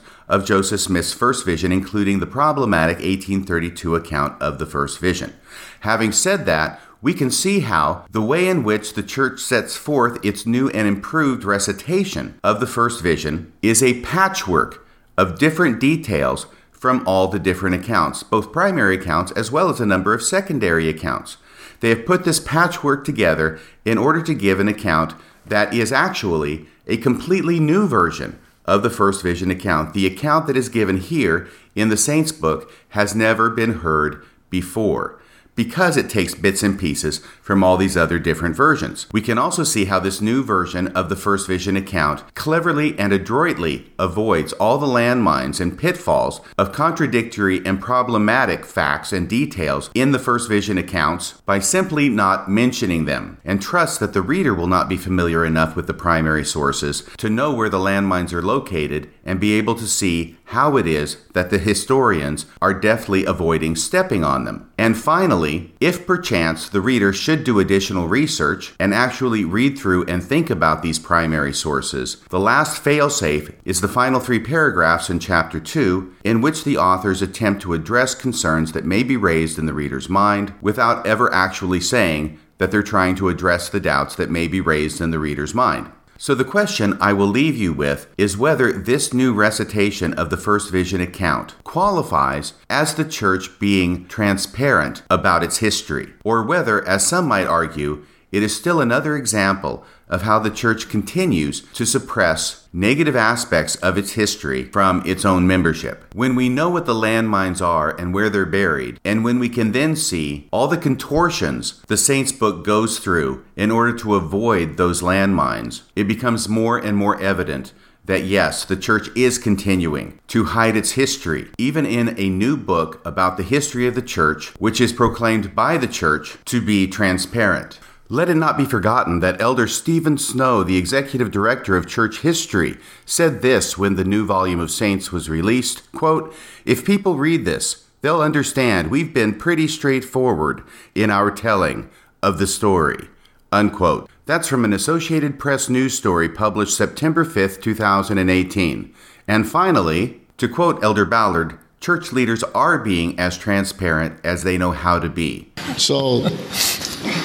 of Joseph Smith's first vision, including the problematic 1832 account of the first vision. Having said that, we can see how the way in which the church sets forth its new and improved recitation of the first vision is a patchwork of different details from all the different accounts, both primary accounts as well as a number of secondary accounts. They have put this patchwork together in order to give an account that is actually a completely new version of the first vision account. The account that is given here in the Saints book has never been heard before because it takes bits and pieces from all these other different versions. We can also see how this new version of the First Vision account cleverly and adroitly avoids all the landmines and pitfalls of contradictory and problematic facts and details in the First Vision accounts by simply not mentioning them, and trusts that the reader will not be familiar enough with the primary sources to know where the landmines are located and be able to see how it is that the historians are deftly avoiding stepping on them. And finally, if perchance the reader should do additional research and actually read through and think about these primary sources, the last failsafe is the final three paragraphs in chapter 2, in which the authors attempt to address concerns that may be raised in the reader's mind without ever actually saying that they're trying to address the doubts that may be raised in the reader's mind. So, the question I will leave you with is whether this new recitation of the First Vision account qualifies as the church being transparent about its history, or whether, as some might argue, it is still another example of how the church continues to suppress negative aspects of its history from its own membership. When we know what the landmines are and where they're buried, and when we can then see all the contortions the Saints book goes through in order to avoid those landmines, it becomes more and more evident that yes, the church is continuing to hide its history, even in a new book about the history of the church, which is proclaimed by the church to be transparent. Let it not be forgotten that Elder Steven Snow, the executive director of church history, said this when the new volume of Saints was released, quote, "If people read this, they'll understand we've been pretty straightforward in our telling of the story." Unquote. That's from an Associated Press news story published September 5th, 2018. And finally, to quote Elder Ballard, church leaders are being as transparent as they know how to be. So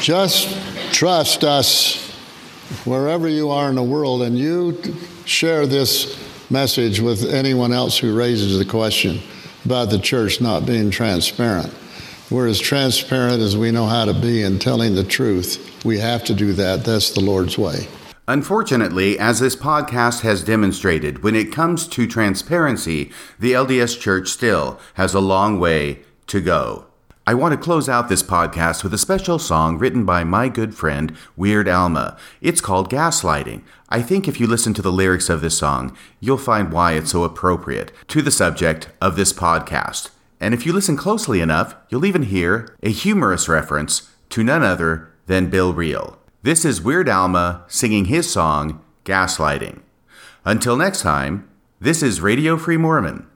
just trust us wherever you are in the world and you share this message with anyone else who raises the question about the church not being transparent. We're as transparent as we know how to be in telling the truth. We have to do that. That's the Lord's way. Unfortunately, as this podcast has demonstrated, when it comes to transparency, the LDS Church still has a long way to go. I want to close out this podcast with a special song written by my good friend Weird Alma. It's called Gaslighting. I think if you listen to the lyrics of this song, you'll find why it's so appropriate to the subject of this podcast. And if you listen closely enough, you'll even hear a humorous reference to none other than Bill Reel. This is Weird Alma singing his song, Gaslighting. Until next time, this is Radio Free Mormon,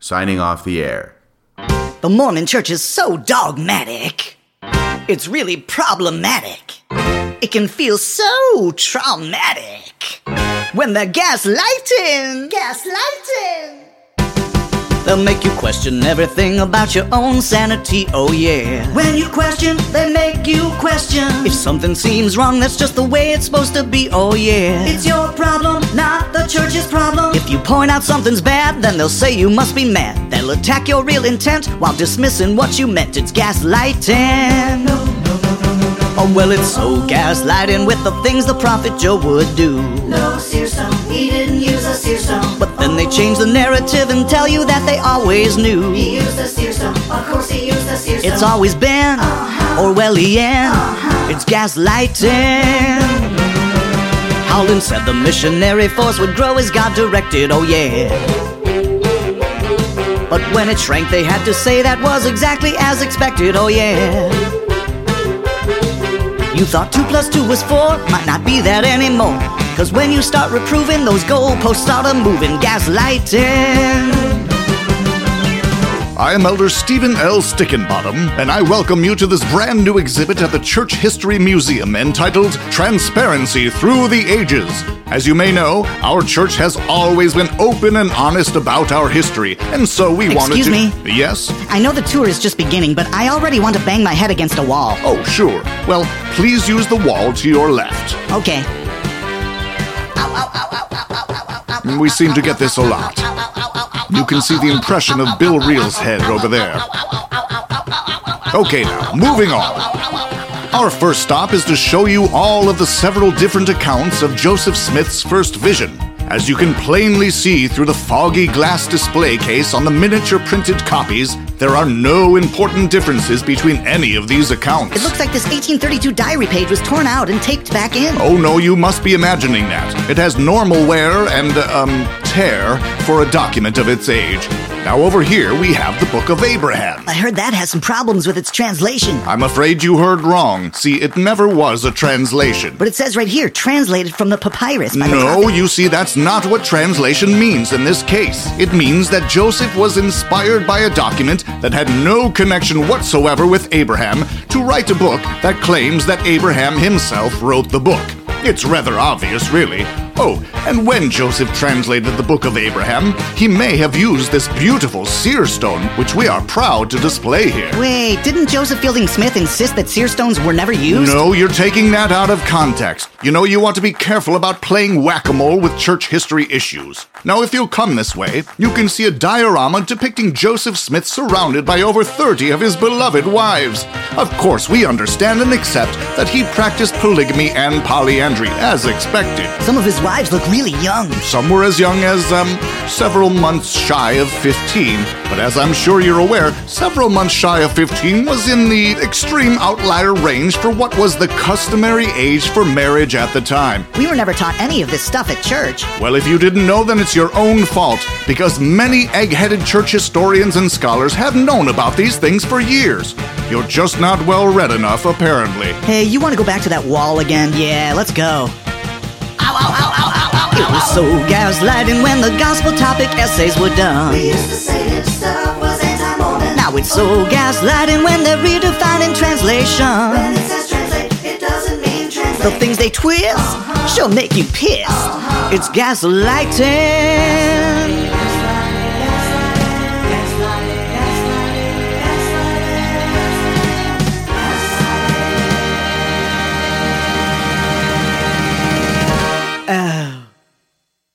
signing off the air. The Mormon church is so dogmatic. It's really problematic. It can feel so traumatic when they're gaslighting. Gaslighting. They'll make you question everything about your own sanity, oh yeah. When you question, they make you question. If something seems wrong, that's just the way it's supposed to be, oh yeah. It's your problem, not the church's problem. If you point out something's bad, then they'll say you must be mad. They'll attack your real intent while dismissing what you meant. It's gaslighting. Oh, well, it's so gaslighting with the things the prophet Joe would do. No seer stone, he didn't use a seer stone. But then they change the narrative and tell you that they always knew. He used seer stone, of course he used seer stone. It's always been uh-huh. Orwellian. Uh-huh. It's gaslighting. Howland said the missionary force would grow as God directed, oh yeah. But when it shrank, they had to say that was exactly as expected, oh yeah. You thought 2 plus 2 was 4, might not be that anymore. Cause when you start reproving, those goalposts start a moving, gaslighting. I am Elder Stephen L. Stickenbottom, and I welcome you to this brand new exhibit at the Church History Museum entitled Transparency Through the Ages. As you may know, our church has always been open and honest about our history, and so we wanted to. Excuse me? Yes? I know the tour is just beginning, but I already want to bang my head against a wall. Oh, sure. Well, please use the wall to your left. Okay. We seem to get this a lot. You can see the impression of Bill Reel's head over there. Okay, now, moving on. Our first stop is to show you all of the several different accounts of Joseph Smith's first vision. As you can plainly see through the foggy glass display case on the miniature printed copies, there are no important differences between any of these accounts. It looks like this 1832 diary page was torn out and taped back in. Oh no, you must be imagining that. It has normal wear and, um, tear for a document of its age. Now over here we have the Book of Abraham. I heard that has some problems with its translation. I'm afraid you heard wrong. See, it never was a translation. But it says right here, translated from the papyrus the No, prophet. you see, that's not what translation means in this case. It means that Joseph was inspired by a document that had no connection whatsoever with Abraham to write a book that claims that Abraham himself wrote the book. It's rather obvious, really. Oh, and when Joseph translated the Book of Abraham, he may have used this beautiful seer stone, which we are proud to display here. Wait, didn't Joseph Fielding Smith insist that seer stones were never used? No, you're taking that out of context. You know, you want to be careful about playing whack a mole with church history issues. Now, if you'll come this way, you can see a diorama depicting Joseph Smith surrounded by over 30 of his beloved wives. Of course, we understand and accept that he practiced polygamy and polyandry, as expected. Some of his wives look really young. Some were as young as, um, several months shy of 15. But as I'm sure you're aware, several months shy of 15 was in the extreme outlier range for what was the customary age for marriage at the time. We were never taught any of this stuff at church. Well, if you didn't know, then it's your own fault, because many egg headed church historians and scholars have known about these things for years. You're just not well read enough, apparently. Hey, you want to go back to that wall again? Yeah, let's go. It was so gaslighting when the gospel topic essays were done. We used to say that stuff was anti-Mormon. Now it's so gaslighting when they're redefining translation. When it says translate, it doesn't mean translate. The things they twist uh-huh. sure make you pissed. Uh-huh. It's gaslighting.